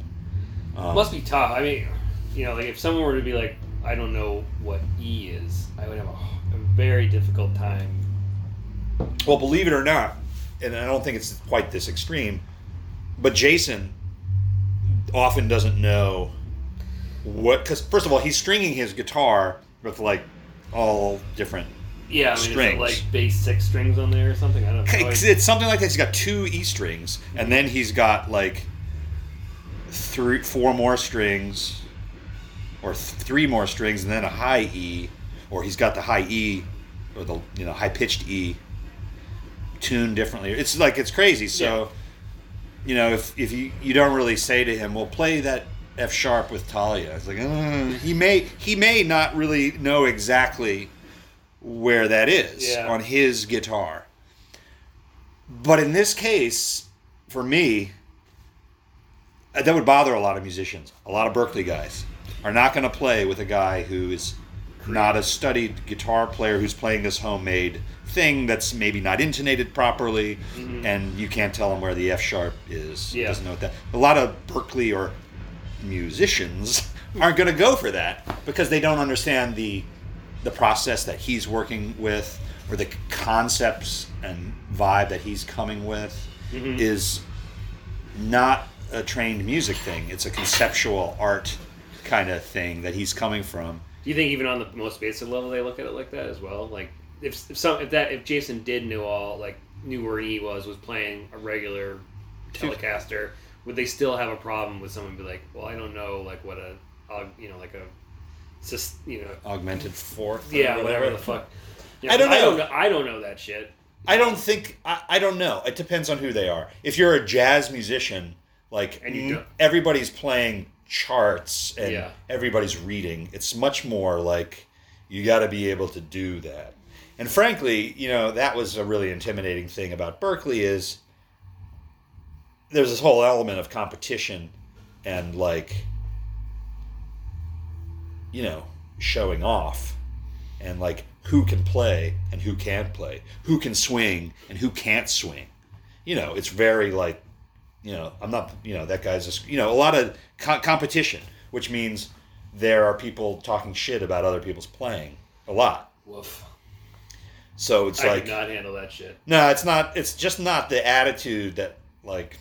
Um, Must be tough. I mean, you know, like if someone were to be like, I don't know what E is, I would have a, a very difficult time. Well, believe it or not, and I don't think it's quite this extreme, but Jason often doesn't know what. Because first of all, he's stringing his guitar with like all different. Yeah, I mean, Strings. like bass six strings on there or something? I don't know. It's, it's something like this. He's got two E strings, and then he's got like three, four more strings, or th- three more strings, and then a high E, or he's got the high E, or the you know high pitched E, tuned differently. It's like it's crazy. So, you know, if if you you don't really say to him, "Well, play that F sharp with Thalia," it's like uh, he may he may not really know exactly where that is Yeah. on his guitar. But in this case, for me, Uh, that would bother a lot of musicians. A lot of Berklee guys are not going to play with a guy who is not a studied guitar player who's playing this homemade thing that's maybe not intonated properly, mm-hmm. and you can't tell him where the F sharp is. He Yeah. doesn't know what that. A lot of Berklee or musicians aren't going to go for that because they don't understand the the process that he's working with or the concepts and vibe that he's coming with mm-hmm. is not a trained music thing. It's a conceptual art kind of thing that he's coming from. Do you think even on the most basic level they look at it like that as well? Like if, if some if that if Jason did know all like knew where he was was playing a regular Telecaster, would they still have a problem with someone be like, well, I don't know like what a you know like a just you know Augmented fourth. yeah whatever the fuck. You I don't I don't know. know. I don't know that shit. I don't think I, I don't know. It depends on who they are. If you're a jazz musician, like And you n- everybody's playing charts and Yeah. everybody's reading, it's much more like you got to be able to do that. And frankly, you know, that was a really intimidating thing about Berklee is there's this whole element of competition and like you know, showing off and like who can play and who can't play, who can swing and who can't swing. You know, it's very like, you know, I'm not, you know, that guy's just, you know, a lot of co- competition, which means there are people talking shit about other people's playing a lot. Woof. So it's I like, could not handle that shit. no, it's not. It's just not the attitude that like.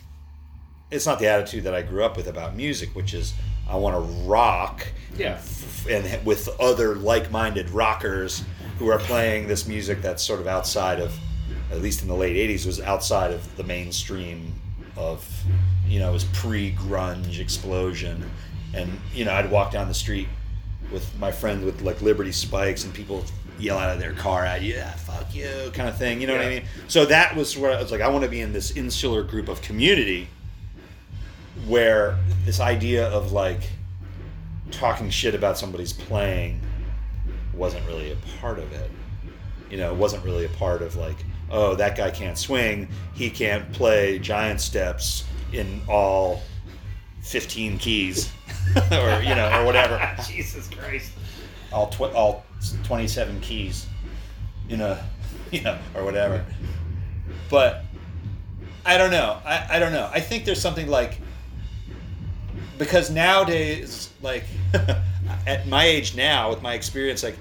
It's not the attitude that I grew up with about music, which is I want to rock, Yeah. f- and with other like-minded rockers who are playing this music that's sort of outside of, at least in the late '80s, was outside of the mainstream of, you know, it was pre-grunge explosion, and you know I'd walk down the street with my friend with like Liberty Spikes, and people yell out of their car at you, yeah, fuck you, kind of thing. You know what I mean? So that was where I was like, I want to be in this insular group of community where this idea of like talking shit about somebody's playing wasn't really a part of it. You know, it wasn't really a part of like, oh, that guy can't swing, he can't play giant steps in all 15 keys or you know or whatever. Jesus Christ. all tw- all 27 keys in a you know or whatever. But i don't know. I, I don't know. I think there's something like because nowadays like at my age now with my experience like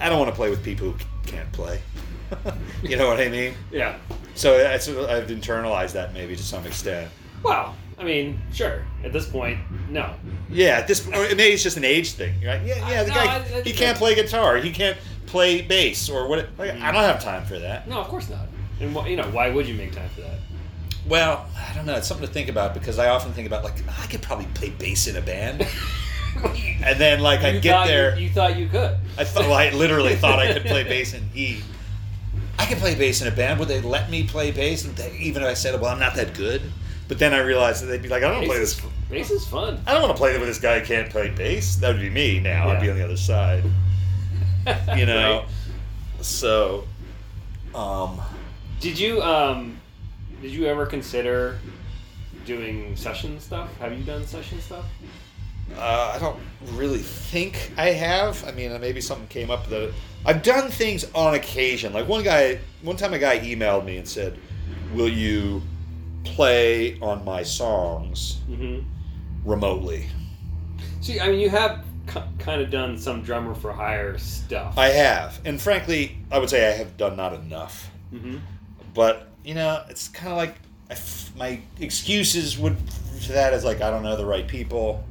i don't want to play with people who can't play you know what I mean? Yeah. So I've internalized that maybe to some extent. Well, I mean, sure. At this point, no. Yeah, at this or maybe it's just an age thing. You're like, yeah, yeah, the No, guy I- I- he can't play guitar, he can't play bass or what. Like, I don't have time for that. No, of course not. And you know, why would you make time for that? Well, I don't know. It's something to think about because I often think about like I could probably play bass in a band, and then like I get thought you- there. You, thought you could. I thought well, I literally thought I could play bass in E. I could play bass in a band. Would they let me play bass? They, even if I said, "Well, I'm not that good," but then I realized that they'd be like, "I don't play this. is, bass is fun. I don't want to play with this guy who can't play bass." That would be me now. I'd be on the other side. You know. Right. So, um, Did you um, did you ever consider doing session stuff? Have you done session stuff? Uh, I don't really think I have. I mean, maybe something came up that I've done things on occasion. Like one guy, one time a guy emailed me and said, "Will you play on my songs Mm-hmm. remotely?" See, I mean, you have k- kind of done some drummer for hire stuff. I have, and frankly, I would say I have done not enough. mm-hmm. But you know, it's kind of like I f- my excuses would to that is like I don't know the right people,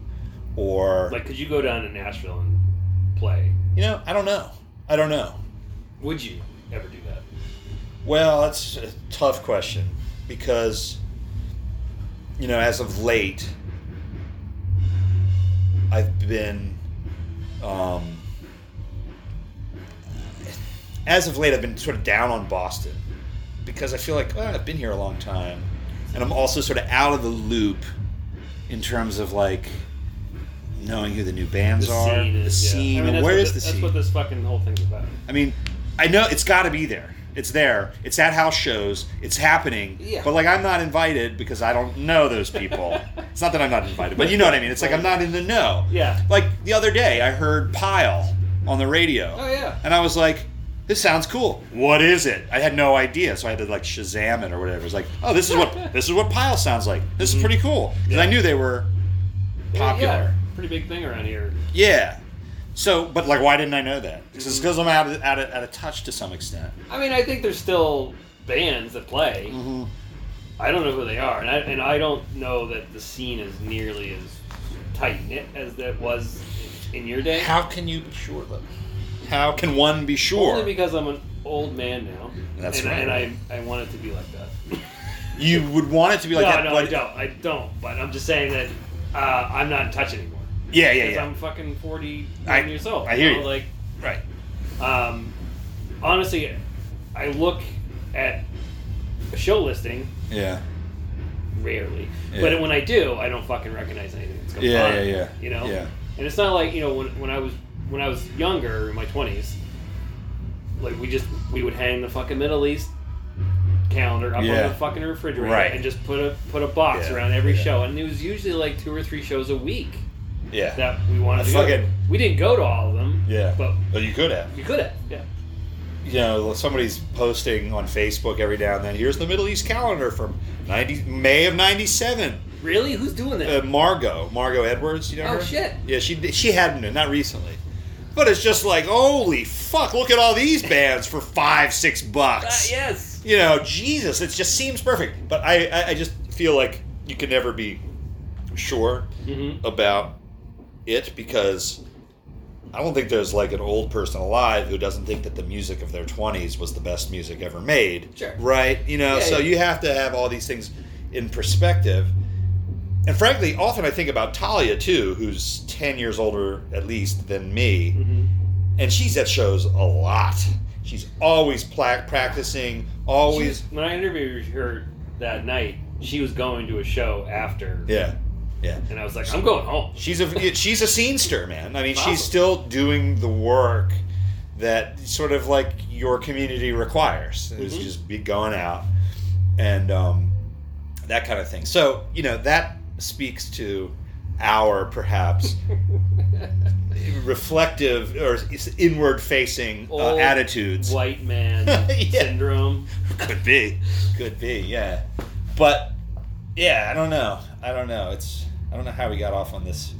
or Like, could you go down to Nashville and play? you know, I don't know. I don't know. Would you ever do that? Well, that's a tough question because, you know, as of late, I've been, um, as of late, I've been sort of down on Boston because I feel like well, I've been here a long time, and I'm also sort of out of the loop in terms of like knowing who the new bands The are, scene the is, yeah. scene, I mean, where is thi- the That's scene? That's what this fucking whole thing's about. I mean, I know it's got to be there. It's there. It's at house shows. It's happening. Yeah. But like, I'm not invited because I don't know those people. it's not that I'm not invited, but you know what I mean. It's like I'm not in the know. Yeah. Like the other day, I heard Pile on the radio. Oh yeah. And I was like, this sounds cool. What is it? I had no idea, so I had to like Shazam it or whatever. It was like, oh, this is what this is what Pile sounds like. This is pretty cool because I Mm-hmm. Knew they were popular. Yeah, pretty big thing around here. Yeah. So, but like, why didn't I know that? It's because I'm out of, out, of, out of touch to some extent. I mean, I think there's still bands that play. Mm-hmm. I don't know who they are, and I, and I don't know that the scene is nearly as tight knit as that was in your day. How can you be sure though? How can one be sure? Only because I'm an old man now. That's and, right. And I, I want it to be like that. you would want it to be like no, that. no, I don't. I don't. But I'm just saying that uh, I'm not in touch anymore. Yeah, yeah, yeah. I'm fucking 41 I- years old. I hear know, you. Like, right. um, honestly, I look at a show listing Yeah. rarely, Yeah. but when I do, I don't fucking recognize anything that's going Yeah, on. yeah, yeah. You know. Yeah. And it's not like you know when when I was when I was younger in my twenties, like we just we would hang the fucking Middle East calendar up Yeah. on the fucking refrigerator Right. and just put a put a box Yeah, around every yeah. show, and it was usually like two or three shows a week Yeah. that we wanted I to go. to. We didn't go to all of them. Yeah. But But you could have. you could have. Yeah. You know, somebody's posting on Facebook every now and then. Here's the Middle East calendar from ninety May of '97. Really? Who's doing that? Uh, Margot, Margot Edwards. You know Oh, her? shit. Yeah, she she hadn't been not recently, but it's just like holy fuck! Look at all these bands for five six Uh, bucks. yes. You know, Jesus, it just seems perfect. But I I, I just feel like you can never be sure Mm-hmm. about it because I don't think there's like an old person alive who doesn't think that the music of their 20s was the best music ever made. Sure. Right? You know, Yeah, so yeah. you have to have all these things in perspective. And frankly, often I think about Thalia too, who's 10 years older at least than me. Mm-hmm. And she's at shows a lot. She's always pla- practicing, always. when I interviewed her that night, she was going to a show after, Yeah. Yeah. and I was like, I'm going home. She's a she's a scenester, man. I mean, Awesome. she's still doing the work that sort of like your community requires. Is Mhm. just be going out and um, that kind of thing. So you know that speaks to our perhaps reflective or inward facing uh, attitudes. White man Yeah. syndrome. Could be, could be, yeah. But yeah, I don't know. I don't know. It's I don't know how we got off on this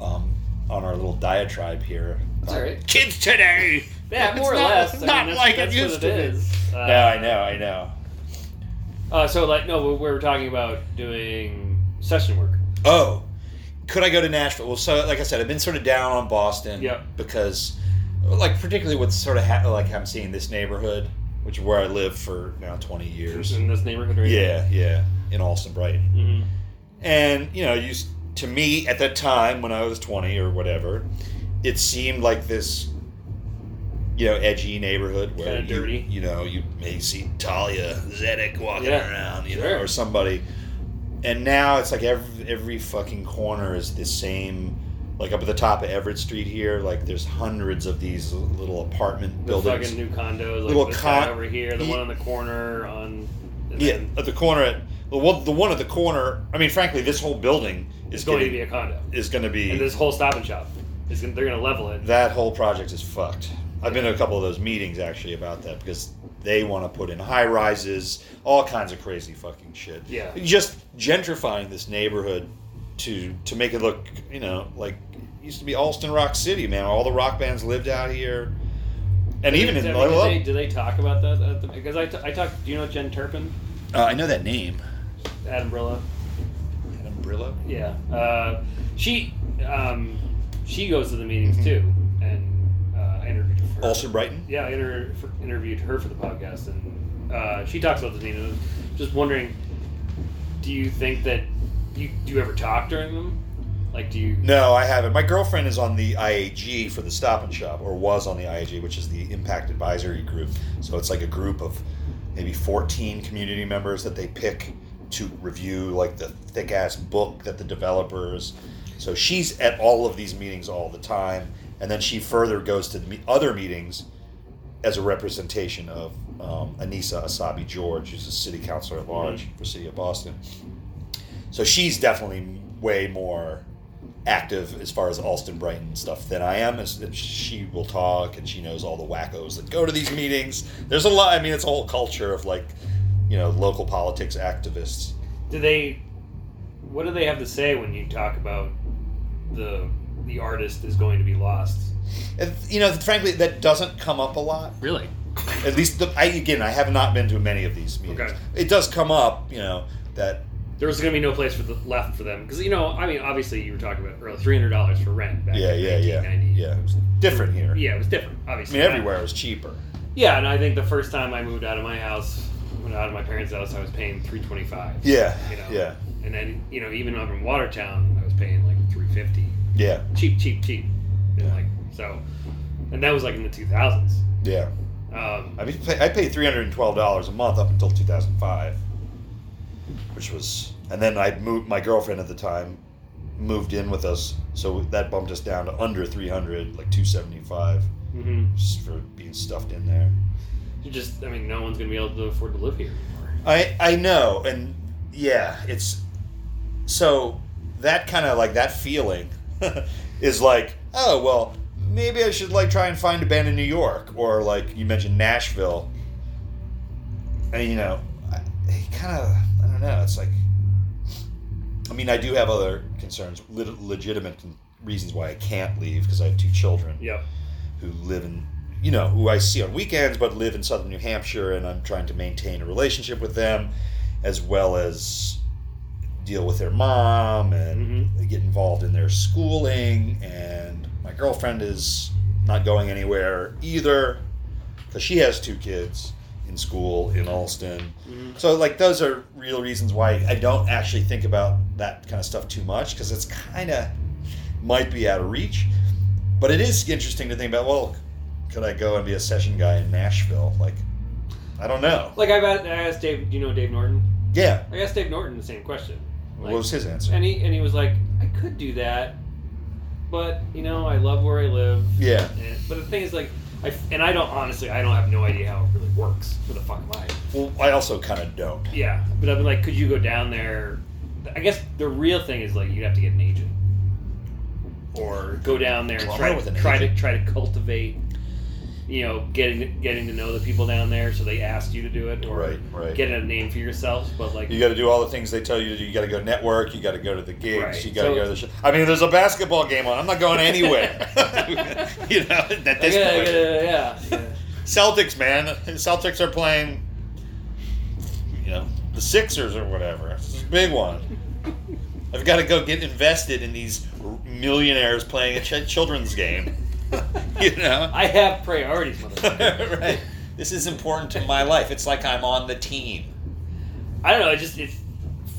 um, on our little diatribe here. That's all right. Kids today. Yeah, more or not- less. it's I not mean, like it used to it be. Uh, no, I know, I know. Uh, so like no, we we were talking about doing session work. Oh, could I go to Nashville? Well, so like I said, I've been sort of down on Boston. Yep. Because, like, particularly with sort of ha- like I'm seeing this neighborhood, which is where I live for now 20 years. in this neighborhood right Yeah, yeah, in Allston, Brighton. hmm And you know, used to me at that time when I was 20 or whatever, it seemed like this. You know, edgy neighborhood where Kinda you, dirty. you know you may see Thalia Zedek walking Yeah, around, you sure. know, or somebody. And now it's like every every fucking corner is the same. Like up at the top of Everett Street here, like there's hundreds of these little apartment The buildings. fucking new condos, like Little this con- guy over here, the one on the corner on. and yeah, then at the corner at the one, the one at the corner. I mean, frankly, this whole building is going to be a condo, is going to be and this whole Stop and Shop is gonna, they're going to level it. that whole project is fucked. I've been to a couple of those meetings actually about that because they want to put in high rises, all kinds of crazy fucking shit. Yeah. just gentrifying this neighborhood to to make it look, you know, like it used to be Allston Rock City, man. All the rock bands lived out here, and even in do, I do, they, do they talk about that? The, because I, t- I talked. Do you know Jen Turpin? uh, I know that name. Adam Brillo. Adam Brillo. Yeah. Uh, she um, she goes to the meetings Mhm. too, and uh, I interviewed her. Allston Brighton. Yeah, I inter- interviewed her for the podcast, and uh, she talks about the meetings. Just wondering, do you think that you do you ever talk during them? Like, do you? No, I haven't. My girlfriend is on the IAG for the Stop and Shop, or was on the IAG, which is the Impact Advisory Group. So it's like a group of maybe 14 community members that they pick to review like the thick ass book that the developers. So she's at all of these meetings all the time, and then she further goes to the other meetings as a representation of um, Annissa Essaibi George, who's a city councilor at large for City of Boston. So she's definitely way more active as far as Allston Brighton stuff than I am. As and she will talk and she knows all the wackos that go to these meetings. There's a lot. I mean, it's a whole culture of like, you know, local politics activists. Do they? What do they have to say when you talk about the the artist is going to be lost? And, you know, frankly, that doesn't come up a lot. Really? At least, the, I again, I have not been to many of these meetings. Okay. It does come up, you know, that There's going to be no place for the left for them because you know, I mean, obviously you were talking about earlier, three hundred dollars for rent back yeah, in yeah, yeah, 1990. yeah, it was different here. Yeah, it was different. I Obviously, mean, everywhere it was cheaper. Yeah, and I think the first time I moved out of my house, out of my parents' house, I was paying three twenty five. Yeah, You know. yeah, And then you know, even up in Watertown, I was paying like three fifty. yeah, Cheap, cheap, cheap. And Yeah. like so, and that was like in the two thousands. yeah. Um, I mean, I paid three hundred and twelve dollars a month up until two thousand five, which was, and then I moved. My girlfriend at the time moved in with us, so that bumped us down to under three hundred, like two seventy five, mhm. just for being stuffed in there. You just, I mean, no one's gonna be able to afford to live here anymore. I I know, and yeah, it's so that kind of like that feeling is like, oh well, maybe I should like try and find a band in New York or like you mentioned Nashville. And you know, I kind of I don't know. It's like, I mean, I do have other concerns, legitimate reasons why I can't leave because I have two children Yep. who live in you know who I see on weekends but live in southern New Hampshire and I'm trying to maintain a relationship with them as well as deal with their mom and get involved in their schooling and my girlfriend is not going anywhere either because she has two kids in school in Allston Mhm. so like those are real reasons why I don't actually think about that kind of stuff too much because it's kind of might be out of reach but it is interesting to think about. Well, could I go and be a session guy in Nashville? Like, I don't know. Like I've asked, I asked Dave. Do you know Dave Norton? Yeah. I asked Dave Norton the same question. what was his answer? And he and he was like, I could do that, but you know, I love where I live. Yeah. And, but the thing is, like, I and I don't honestly, I don't have no idea how it really works. For the fuck am I? Well, I also kind of don't. Yeah, but I've been like, could you go down there? I guess the real thing is like you'd have to get an agent, or go down there and Well, try, try to try to cultivate. You know, getting getting to know the people down there, so they asked you to do it, or Right, right. getting a name for yourself. But like, You got to do all the things they tell you to do. You got to go network. You got to go to the gigs. Right. You got to So- go to the show. I mean, there's a basketball game on. I'm not going anywhere. you know, at this gotta- point. gotta- yeah, yeah. Celtics, man. Celtics are playing, you know, the Sixers or whatever. It's a big one. I've got to go get invested in these millionaires playing a ch- children's game. you know? I have priorities, motherfucker. right. This is important to my life. It's like I'm on the team. I don't know. It just it's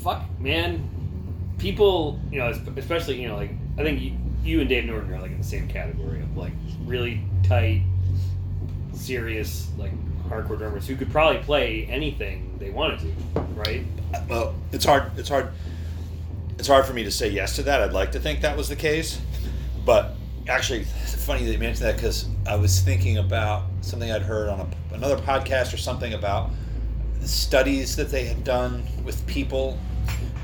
fuck, man. People, you know, especially you know, like I think you, you and Dave Norton are like in the same category of like really tight, serious, like hardcore drummers who could probably play anything they wanted to, right? Well, it's hard. It's hard. It's hard for me to say yes to that. I'd like to think that was the case, but actually, it's funny that you mentioned that because I was thinking about something I'd heard on a, another podcast or something about studies that they had done with people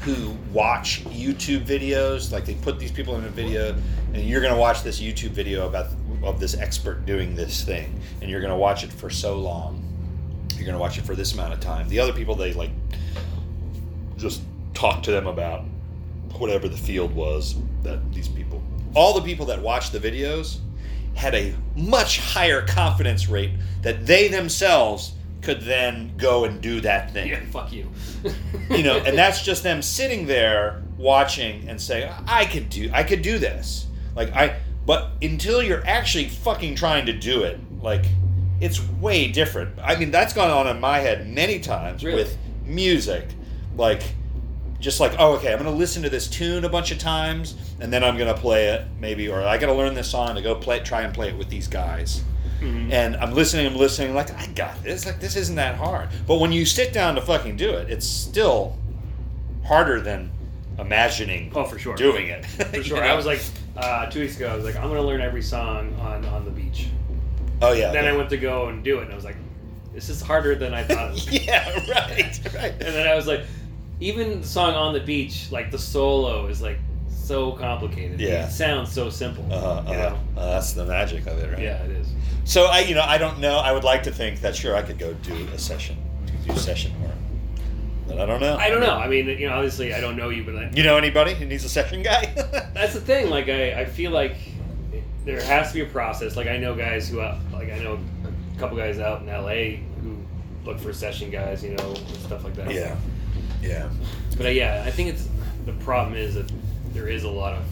who watch YouTube videos. Like they put these people in a video, and you're going to watch this YouTube video about of this expert doing this thing, and you're going to watch it for so long. You're going to watch it for this amount of time. The other people they like just talk to them about whatever the field was that these people all the people that watched the videos had a much higher confidence rate that they themselves could then go and do that thing Yeah, fuck you. you know and that's just them sitting there watching and saying i could do i could do this like i but until you're actually fucking trying to do it like it's way different i mean that's gone on in my head many times Really? with music like just like oh okay i'm gonna listen to this tune a bunch of times and then i'm gonna play it maybe or i gotta learn this song to go play it, try and play it with these guys Mhm. and I'm listening, I'm listening, like I got this. Like this isn't that hard. But when you sit down to fucking do it, it's still harder than imagining Oh, for sure. doing it. For sure. I was like, uh, two weeks ago, I was like, I'm gonna learn every song on on the beach. oh yeah, Then I went to go and do it, and I was like, this is harder than I thought. it was. yeah, right, right. And then I was like, even the song on the beach, like the solo is like so complicated. Yeah. It sounds so simple. Uh, you uh, know? uh, that's the magic of it, right? Yeah, it is. So I, you know, I don't know. I would like to think that sure I could go do a session, do session work, but I don't know. I don't know. I mean, you know, obviously I don't know you, but I, You know anybody who needs a session guy? that's the thing. Like, I, I feel like there has to be a process. Like, I know guys who, uh, like, I know a couple guys out in LA who look for session guys, you know, and stuff like that. yeah, yeah. But uh, yeah, I think it's the problem is that there is a lot of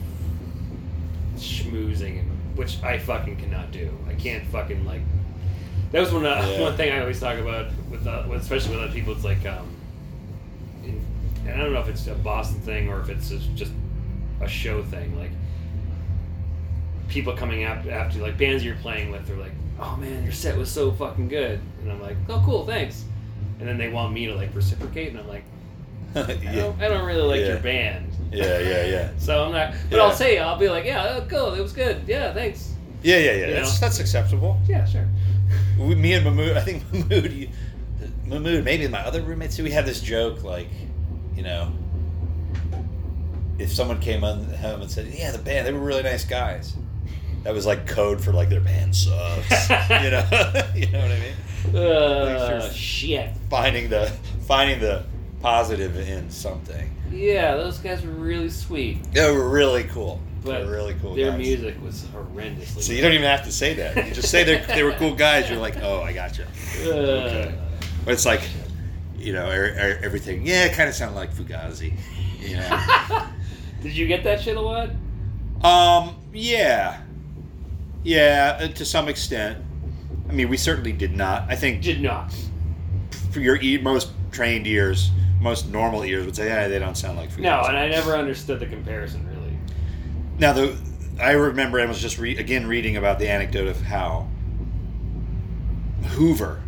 schmoozing, which I fucking cannot do. I can't fucking like. That was one uh, Yeah. one thing I always talk about with, uh, with especially with other people. It's like, um, in, and I don't know if it's a Boston thing or if it's just, just a show thing. Like people coming up after like bands you're playing with, they're like, "Oh man, your set was so fucking good," and I'm like, "Oh cool, thanks." And then they want me to like reciprocate, and I'm like, I don't, I don't really like Yeah. your band. yeah, yeah, yeah. So I'm not, but Yeah. I'll say, I'll be like, yeah, oh, cool, it was good. Yeah, thanks. Yeah, yeah, yeah. You That's know? that's acceptable. Yeah, sure. we, me and Mahmood, I think Mahmood, you, Mahmood, maybe my other roommates too. We had this joke like, you know, if someone came on home and said, "Yeah, the band, they were really nice guys," that was like code for like their band sucks. you know, you know what I mean? Uh, sure. shit. Finding the finding the positive in something. Yeah, those guys were really sweet, They were really cool. but they were really cool. their guys. music was horrendously. So you don't even have to say that. You just say they they were cool guys. You're like, oh, I got you. Uh, Okay. But it's like, you know, er, er, everything. Yeah, it kind of sounded like Fugazi. You know. Did you get that shit a lot? um. Yeah. Yeah, uh, to some extent. I mean, we certainly did not. I think Did not. for your most trained ears, most normal ears would say, yeah, they don't sound like Fugazi. No, and I never understood the comparison really. Now, the I remember I was just re- again reading about the anecdote of how Hoover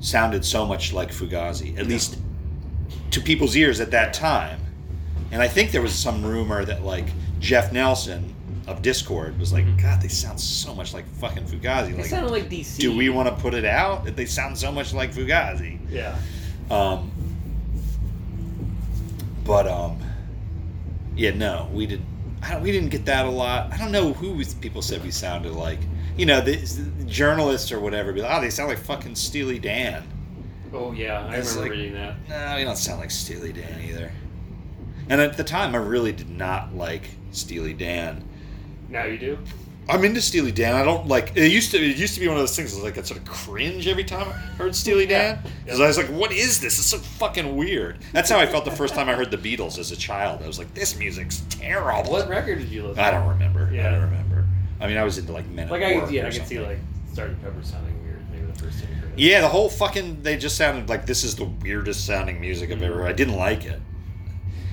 sounded so much like Fugazi, at least to people's ears at that time. And I think there was some rumor that like Jeff Nelson of Dischord was like, Mhm. God, they sound so much like fucking Fugazi. It Like, sounded like DC. do we want to put it out? That they sound so much like Fugazi. Yeah. Um, but um, yeah, no, we did. I don't, we didn't get that a lot. I don't know who was, people said we sounded like. You know, the, the journalists or whatever be like, oh, they sound like fucking Steely Dan. Oh yeah, I remember like- reading that. No, we don't sound like Steely Dan either. And at the time, I really did not like Steely Dan. Now you do. I'm into Steely Dan. I don't like it. Used to it used to be one of those things. Like I sort of cringe every time I heard Steely Dan because I was like, "What is this? It's so fucking weird." That's how I felt the first time I heard the Beatles as a child. I was like, "This music's terrible." What record did you listen? I don't remember. Yeah. I don't remember. I mean, I was into like Men. Like I could, yeah, I could see like Sgt. Pepper sounding weird. Maybe the first time you heard it. Yeah, the whole fucking they just sounded like this is the weirdest sounding music I've ever. I didn't like it.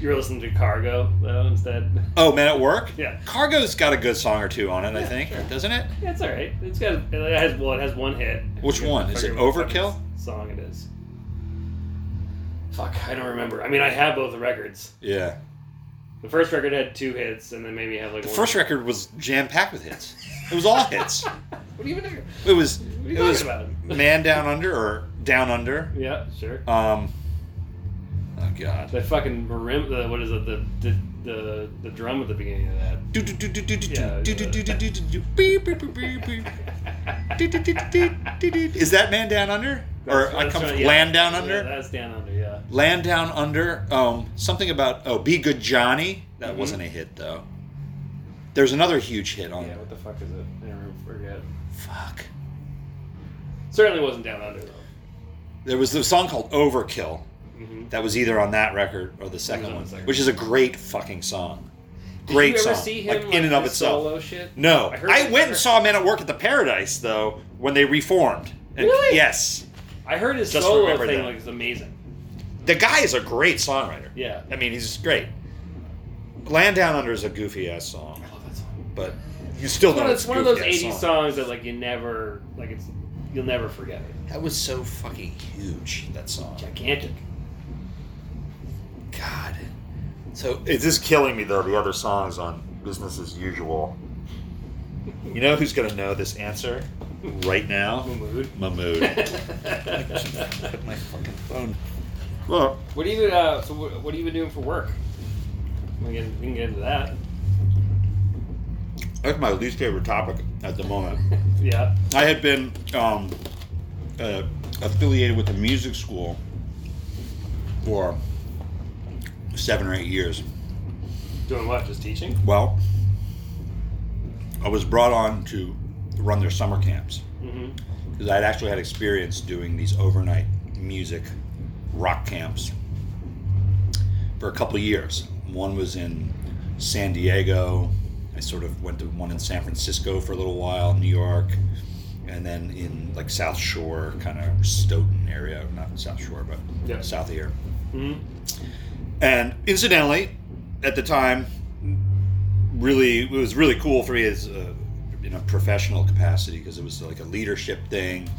You were listening to Cargo though instead. Oh, Men at Work. Yeah. Cargo's got a good song or two on it. I think, sure. doesn't it? Yeah, it's all right. It's got it has well, it has one hit. Which one? Is it Overkill? Song it is. Fuck, I don't remember. I mean, I have both the records. Yeah. The first record had two hits, and then maybe have like The first record was jam packed with hits. It was all hits. What do you even? It was What are you it was about? Man Down Under or Down Under. Yeah, sure. Um. Oh God. The fucking marim, the, what is it? The, the the the drum at the beginning of that. Do, do, do, do, do, do, do, do, do, do, do, do, do. Beep, beep, beep, beep, beep. Do, do, do, do, do, do. Is that Man Down Under? Or That's- I come right, from yeah. Land Down Yeah, Under? that's down under. Yeah. Land Down Under. Um, something about oh, Be Good Johnny. That Mhm. wasn't a hit though. There's another huge hit on. Yeah. What the fuck is it? I never forget. Fuck. Certainly wasn't down under though. There was the song called Overkill. Hmm That was either on that record or the second one, second which is a great fucking song. Did Great you ever song, see him like in and of itself. No, I I, went and saw Men at Work at the Paradise though when they reformed. And Really? Yes, I heard his Just solo remember thing that. like is amazing. the guy is a great songwriter. Yeah. I mean he's great. Land Down Under is a goofy ass song, I love that song. but you still It's know it's it's one of those goofy-ass 80s song. songs that like you never like it's you'll never forget it. That was so fucking huge. That song. Gigantic. God. So it's just killing me though. The other songs on Business as Usual. You know who's gonna know this answer right now? Mahmood. Mahmood. Put my fucking phone. Well, What do you uh, so what, what have you been doing for work? We can, we can get into that. that's my least favorite topic at the moment. yeah. I had been um, uh, affiliated with a music school for seven or eight years. Doing what? Just teaching? Well, I was brought on to run their summer camps Mm-hmm. because I'd actually had experience doing these overnight music rock camps for a couple of years. One was in San Diego. I sort of went to one in San Francisco for a little while, New York, and then in like South Shore, kind of Stoughton area, not South Shore, but Yeah. south of here. Mm-hmm. And incidentally, at the time, really it was really cool for me as a, in a professional capacity because it was like a leadership thing,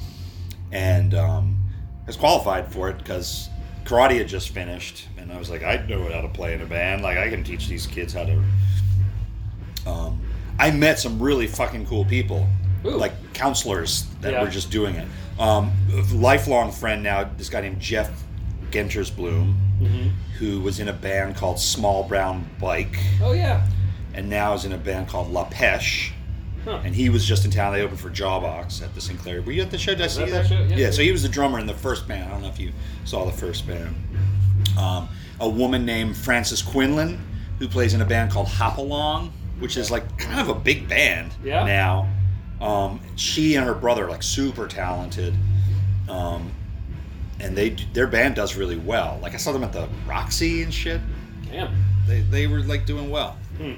and um, I was qualified for it because karate had just finished, and I was like, I know how to play in a band. Like I can teach these kids how to. Um, I met some really fucking cool people, Ooh. like counselors that Yeah. were just doing it. Um, lifelong friend now, this guy named Jeff Gentersbloom, Mm-hmm. who was in a band called Small Brown Bike, Oh yeah. and now is in a band called La Peche. Huh. And he was just in town. They opened for Jawbox at the Sinclair. Were you at the show? Did I see that there? show? Yeah. so he was the drummer in the first band. I don't know if you saw the first band. Um, a woman named Frances Quinlan, who plays in a band called Hop Along, which is like kind of a big band Yeah. now. Um, she and her brother are like super talented. Um, and they their band does really well. Like I saw them at the Roxy and shit. Damn. They, they were like doing well Hmm.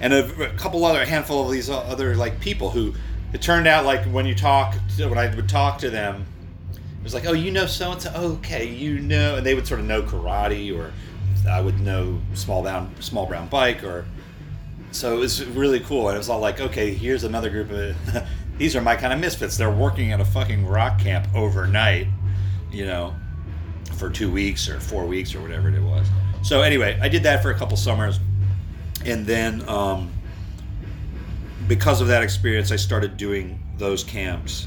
and a, a couple other a handful of these other like people who it turned out like when you talk when I would talk to them it was like oh you know so and so okay you know and they would sort of know karate or I would know small brown small brown bike or so it was really cool and it was all like okay here's another group of these are my kind of misfits they're working at a fucking rock camp overnight you know for two weeks or four weeks or whatever it was. So anyway I did that for a couple summers. And then um, because of that experience i started doing those camps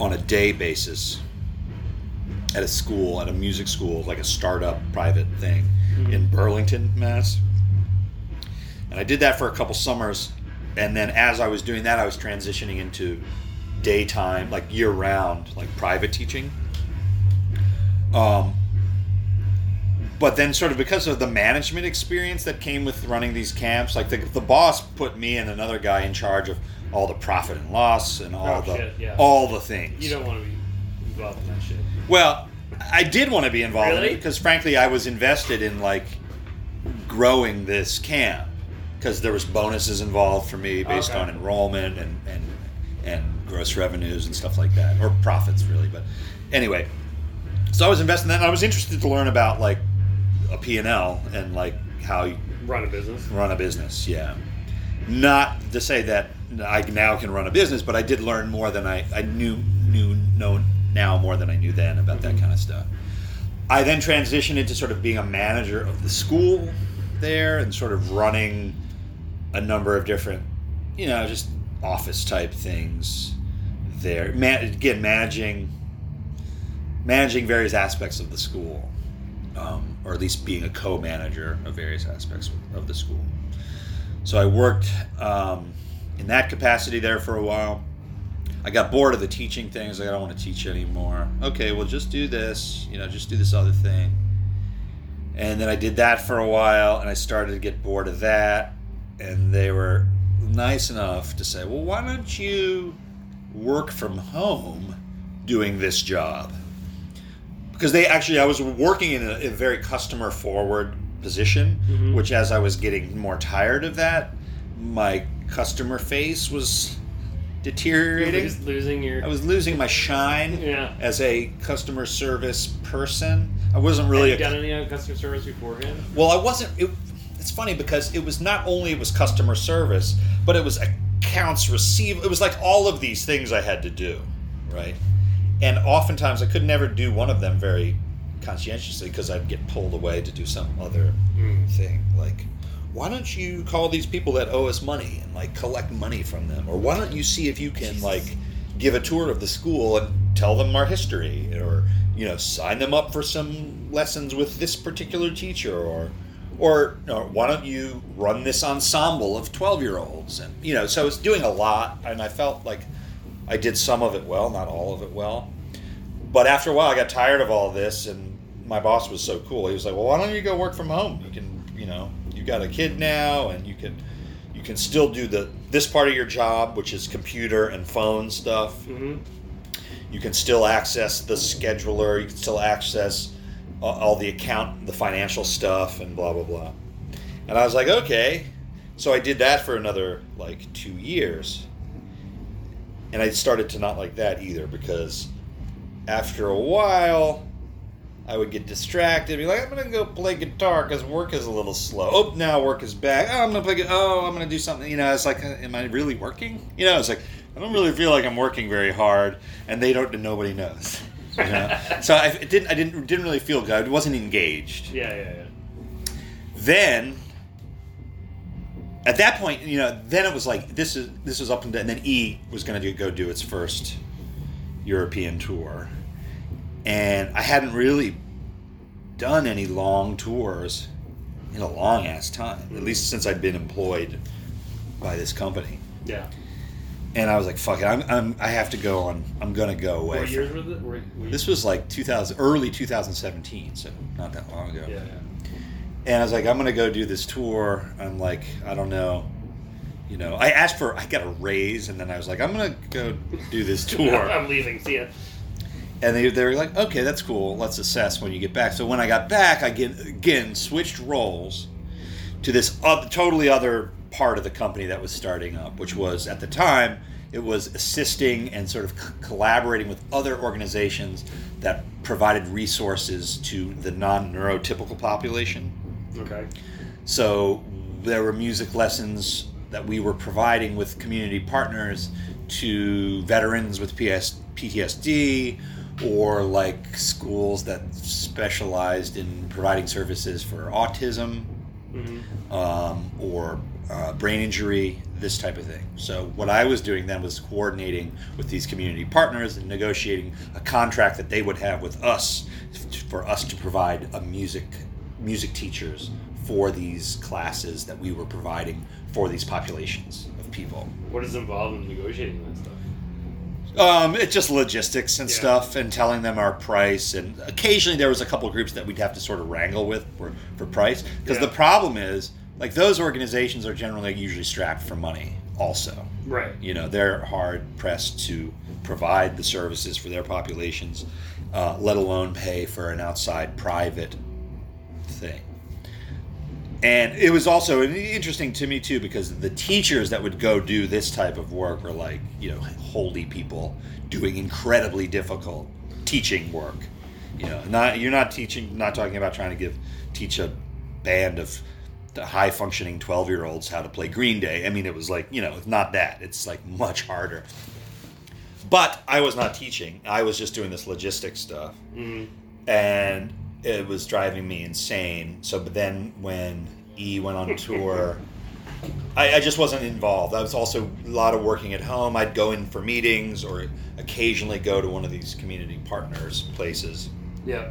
on a day basis at a school at a music school like a startup private thing in burlington mass. And I did that for a couple summers, and then as I was doing that, I was transitioning into daytime, like year round, like private teaching. Um, but then sort of because of the management experience that came with running these camps like the, the boss put me and another guy in charge of all the profit and loss and all Oh, the shit, yeah. all the things You don't want to be involved in that shit. well i did want to be involved in it because frankly i was invested in like growing this camp because there was bonuses involved for me based Okay. on enrollment and, and and gross revenues and stuff like that or profits really but anyway so i was investing in that and i was interested to learn about like a p&l and like how you Run a business. run a business yeah. Not to say that i now can run a business but i did learn more than i, I knew knew know now more than i knew then about that mm-hmm. kind of stuff. I then transitioned into sort of being a manager of the school there and sort of running a number of different you know just office type things there. Ma- again managing managing various aspects of the school um, or at least being a co-manager of various aspects of the school so I worked um, in that capacity there for a while. I got bored of the teaching things. Like, I don't want to teach anymore. Okay, well, just do this. You know, just do this other thing. And then I did that for a while, and I started to get bored of that. And they were nice enough to say, "Well, why don't you work from home doing this job?" Because they actually, I was working in a, a very customer forward position, Mhm. which as I was getting more tired of that, my customer face was deteriorating. los- losing your. I was losing my shine Yeah. as a customer service person. I wasn't really Have you a done any customer service beforehand? well, I wasn't. It, it's funny because it was not only it was customer service, but it was accounts receive. It was like all of these things I had to do, right? And oftentimes I could never do one of them very conscientiously because I'd get pulled away to do some other Mm. thing. Like, why don't you call these people that owe us money and like collect money from them, or why don't you see if you can like give a tour of the school and tell them our history, or you know sign them up for some lessons with this particular teacher, or or, or why don't you run this ensemble of 12 year olds and you know so it's doing a lot and i felt like i did some of it well not all of it well. But after a while i got tired of all this and my boss was so cool. He was like well why don't you go work from home? You can you know you got a kid now and you can you can still do the this part of your job which is computer and phone stuff. Mm-hmm. you can still access the scheduler. You can still access uh, all the account the financial stuff and blah blah blah. And i was like okay. So i did that for another like two years and i started to not like that either because after a while i would get distracted be like i'm gonna go play guitar because work is a little slow oh now work is back oh i'm gonna play gu- oh i'm gonna do something you know it's like am i really working you know it's like i don't really feel like i'm working very hard and they don't nobody knows you know? so I it didn't I didn't didn't really feel good. I wasn't engaged. Yeah, yeah, yeah. Then at that point, you know, then it was like this is this was up and down. And then E was going to go do its first European tour, and I hadn't really done any long tours in a long ass time. At least since I'd been employed by this company. Yeah. And I was like, "Fuck it, I'm, I'm I have to go on. I'm gonna go away." What years? Were, were you- This was like 2000, early 2017, so not that long ago. Yeah, yeah. And I was like, I'm gonna go do this tour. I'm like, I don't know, you know. I asked for, I got a raise, and then I was like, I'm gonna go do this tour. I'm leaving. See ya. and they they were like, okay, that's cool. Let's assess when you get back. So when I got back, I again, again switched roles to this other, totally other part of the company that was starting up, which was at the time it was assisting and sort of c- collaborating with other organizations that provided resources to the non-neurotypical population. Okay. So there were music lessons that we were providing with community partners to veterans with PS, PTSD or like schools that specialized in providing services for autism Mm-hmm. um, or uh, brain injury, this type of thing. So what I was doing then was coordinating with these community partners and negotiating a contract that they would have with us for us to provide a music music teachers for these classes that we were providing for these populations of people. What is involved in negotiating that stuff? Um, it's just logistics and Yeah. stuff, and telling them our price. And occasionally there was a couple groups that we'd have to sort of wrangle with for, for price. Because Yeah. the problem is, like those organizations are generally usually strapped for money. Also, Right. you know, they're hard pressed to provide the services for their populations, uh, let alone pay for an outside private thing. And it was also interesting to me too because the teachers that would go do this type of work were like, you know, holy people doing incredibly difficult teaching work. You know, not you're not teaching, not talking about trying to give teach a band of the high functioning 12 year olds how to play Green Day. I mean, it was like, you know, it's not that. It's like much harder. But I was not teaching. I was just doing this logistics stuff. Mm-hmm. And it was driving me insane. So, but then when E went on tour, I, I just wasn't involved. I was also a lot of working at home. I'd go in for meetings or occasionally go to one of these community partners places Yeah.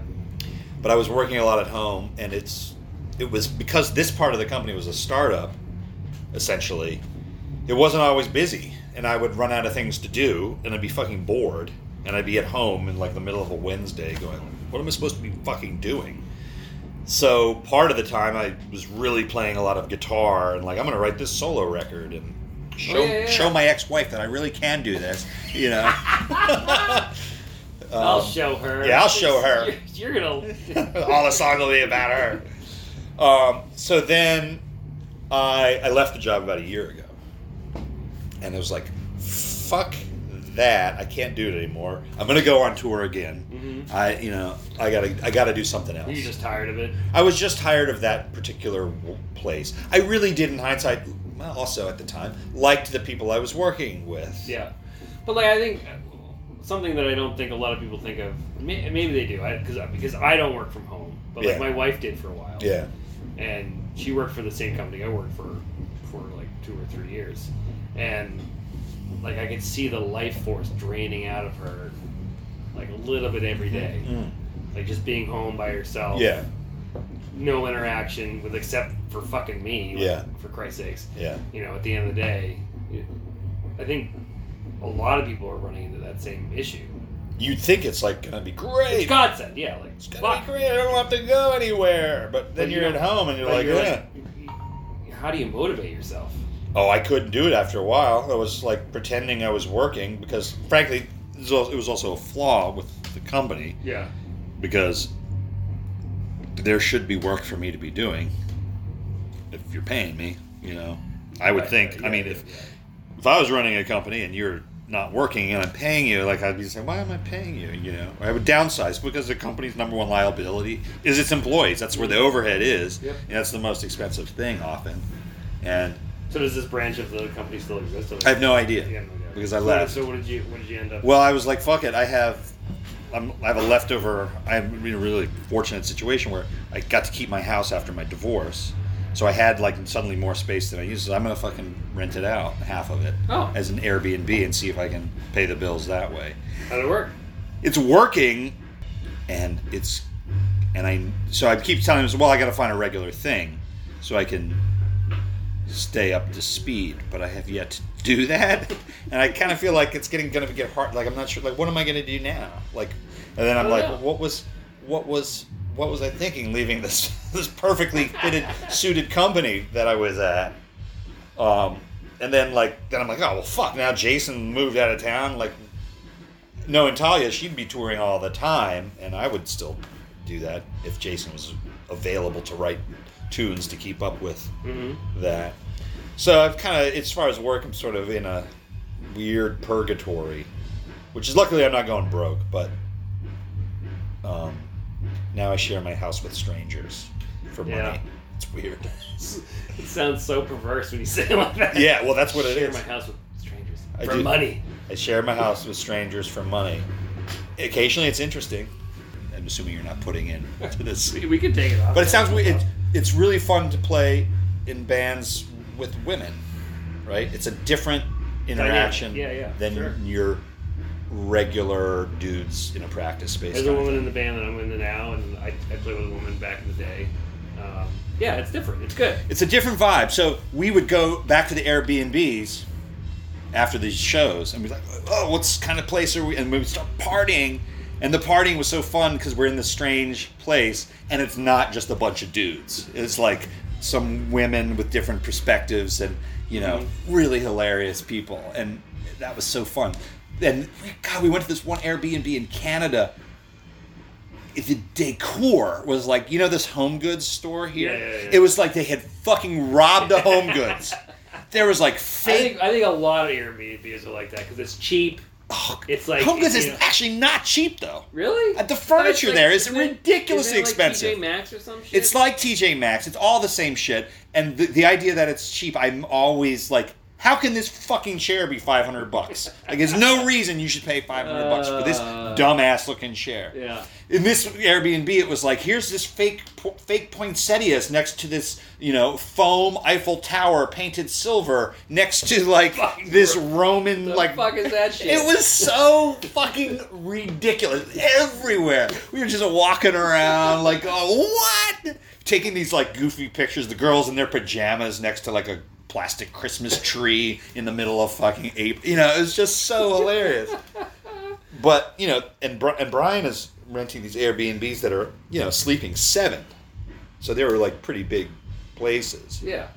but I was working a lot at home, and it's it was because this part of the company was a startup, essentially. It wasn't always busy, and I would run out of things to do, and I'd be fucking bored, and I'd be at home in like the middle of a Wednesday, going, "What am I supposed to be fucking doing?" So part of the time, I was really playing a lot of guitar, and like I'm gonna write this solo record and show Oh, yeah, yeah, show my ex-wife that I really can do this, you know. I'll Um, show her. yeah, I'll show her. You're, you're gonna. all the song will be about her. Um, so then I, I left the job about a year ago. And it was like, fuck that. I can't do it anymore. I'm going to go on tour again. Mhm. I, you know, I got to I got to do something else. You're just tired of it. I was just tired of that particular place. I really did in hindsight, also at the time, liked the people I was working with. Yeah, but like I think uh, something that I don't think a lot of people think of. Maybe they do, I, cause, because I don't work from home, but like Yeah. my wife did for a while. Yeah. and she worked for the same company I worked for for like two or three years, and like I could see the life force draining out of her, like a little bit every day. Mm. like just being home by herself. Yeah. no interaction with except for fucking me. like, Yeah. for Christ's sakes, Yeah. you know, at the end of the day, I think a lot of people are running into that same issue. You'd think it's like going to be great. It's godsend, yeah, like It's gonna fuck. be great. I don't have to go anywhere. But then But you're you at home and you're like, you're "Eh." how do you motivate yourself? Oh, I couldn't do it after a while. I was like pretending I was working because, frankly, it was al- it was also a flaw with the company Yeah, because there should be work for me to be doing if you're paying me. You know, I would Right, think. right, I mean, yeah, if yeah. if I was running a company and you're not working and I'm paying you, like I'd be saying, why am I paying you? You know, I would downsize because the company's number one liability is its employees. That's where the overhead is. Yep. And that's the most expensive thing often. And So does this branch of the company still exist? I have no idea no because I So- left. So what did you what did you end up? Well, I was like, fuck it. I have, I'm, I have a leftover. I'm in a really fortunate situation where I got to keep my house after my divorce, so I had like suddenly more space than I used. So I'm gonna fucking rent it out, half of it, Oh. as an Airbnb, and see if I can pay the bills that way. How'd it work? It's working, and it's, and I. So I keep telling him, well, I got to find a regular thing, so I can stay up to speed, but I have yet to do that. And I kind of feel like it's getting going to get hard. Like I'm not sure. Like what am I going to do now? Like, and then I'm like, what was, what was, what was I thinking leaving this this perfectly fitted suited company that I was at? Um, and then like then I'm like, oh well, fuck. Now Jason moved out of town. Like, knowing Thalia, she'd be touring all the time, and I would still do that if Jason was available to write tunes to keep up with Mm-hmm. that. So I've kind of, as far as work, I'm sort of in a weird purgatory, which is luckily I'm not going broke, but um, now I share my house with strangers for money. Yeah. It's weird. It sounds so perverse when you say it like that. Yeah, well, that's what it Share is. my house with strangers I for do- money. I share my house with strangers for money. Occasionally, it's interesting. I'm assuming you're not putting in to this, We, we could take it off. but it sounds weird. It, it's really fun to play in bands with women, right? It's a different interaction Yeah, yeah, than sure. your regular dudes in a practice space. There's a woman in the band that I'm in now, and I, I played with a woman back in the day. Um, Yeah, it's different. It's good. It's a different vibe. So we would go back to the Airbnbs after these shows and we'd be like, oh, what kind of place are we? And we would start partying. And the partying was so fun because we're in this strange place and it's not just a bunch of dudes. It's like some women with different perspectives and, you know, mm-hmm. really hilarious people. And that was so fun. And God, we went to this one Airbnb in Canada. The decor was like, you know, this home goods store here? Yeah, yeah, yeah. It was like they had fucking robbed the home goods. There was like I think I think a lot of Airbnbs are like that because it's cheap. Oh, It's like home goods is know- actually not cheap though. Really? Uh, the furniture like- there is isn't ridiculously isn't like expensive. TJ Maxx or some shit. It's like TJ Maxx. It's all the same shit. And the, the idea that it's cheap, I'm always like, how can this fucking chair be 500 bucks? Like, there's no reason you should pay 500 bucks for this Uh. dumbass looking chair. yeah. In this Airbnb, it was like, here's this fake fake poinsettias next to this, you know, foam Eiffel Tower painted silver next to like Fucking this Roman The like fuck is that shit? it was so fucking ridiculous everywhere. We were just walking around like, oh, what? Taking these like goofy pictures. The girls in their pajamas next to like a plastic Christmas tree in the middle of fucking April. You know, it was just so hilarious. But you know, and and Brian is renting these Airbnbs that are you know sleeping seven, so they were like pretty big places. Yeah.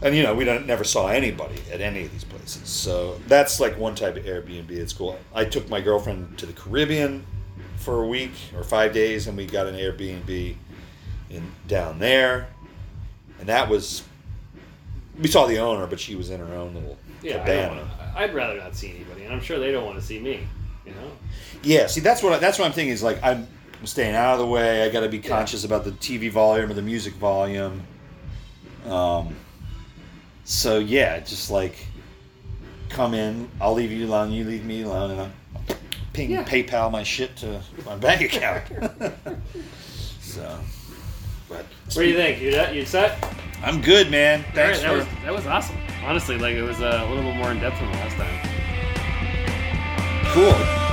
And you know, we don't never saw anybody at any of these places. So that's like one type of Airbnb. It's cool. I took my girlfriend to the Caribbean for a week or five days, and we got an Airbnb in down there, and that was. We saw the owner, but she was in her own little Yeah. I cabana. wanna, I'd rather not see anybody, and I'm sure they don't want to see me. You know. Yeah, see, that's what I, that's what I'm thinking. Is like I'm, I'm staying out of the way. I got to be Yeah. conscious about the TV volume or the music volume. Um. So yeah, just like come in. I'll leave you alone. You leave me alone, and I'll ping Yeah. PayPal my shit to my bank account. so, but What do you think? You you set? I'm good, man. All right, Thanks that for. was that was awesome. Honestly, like it was uh, a little bit more in depth than the last time. Cool.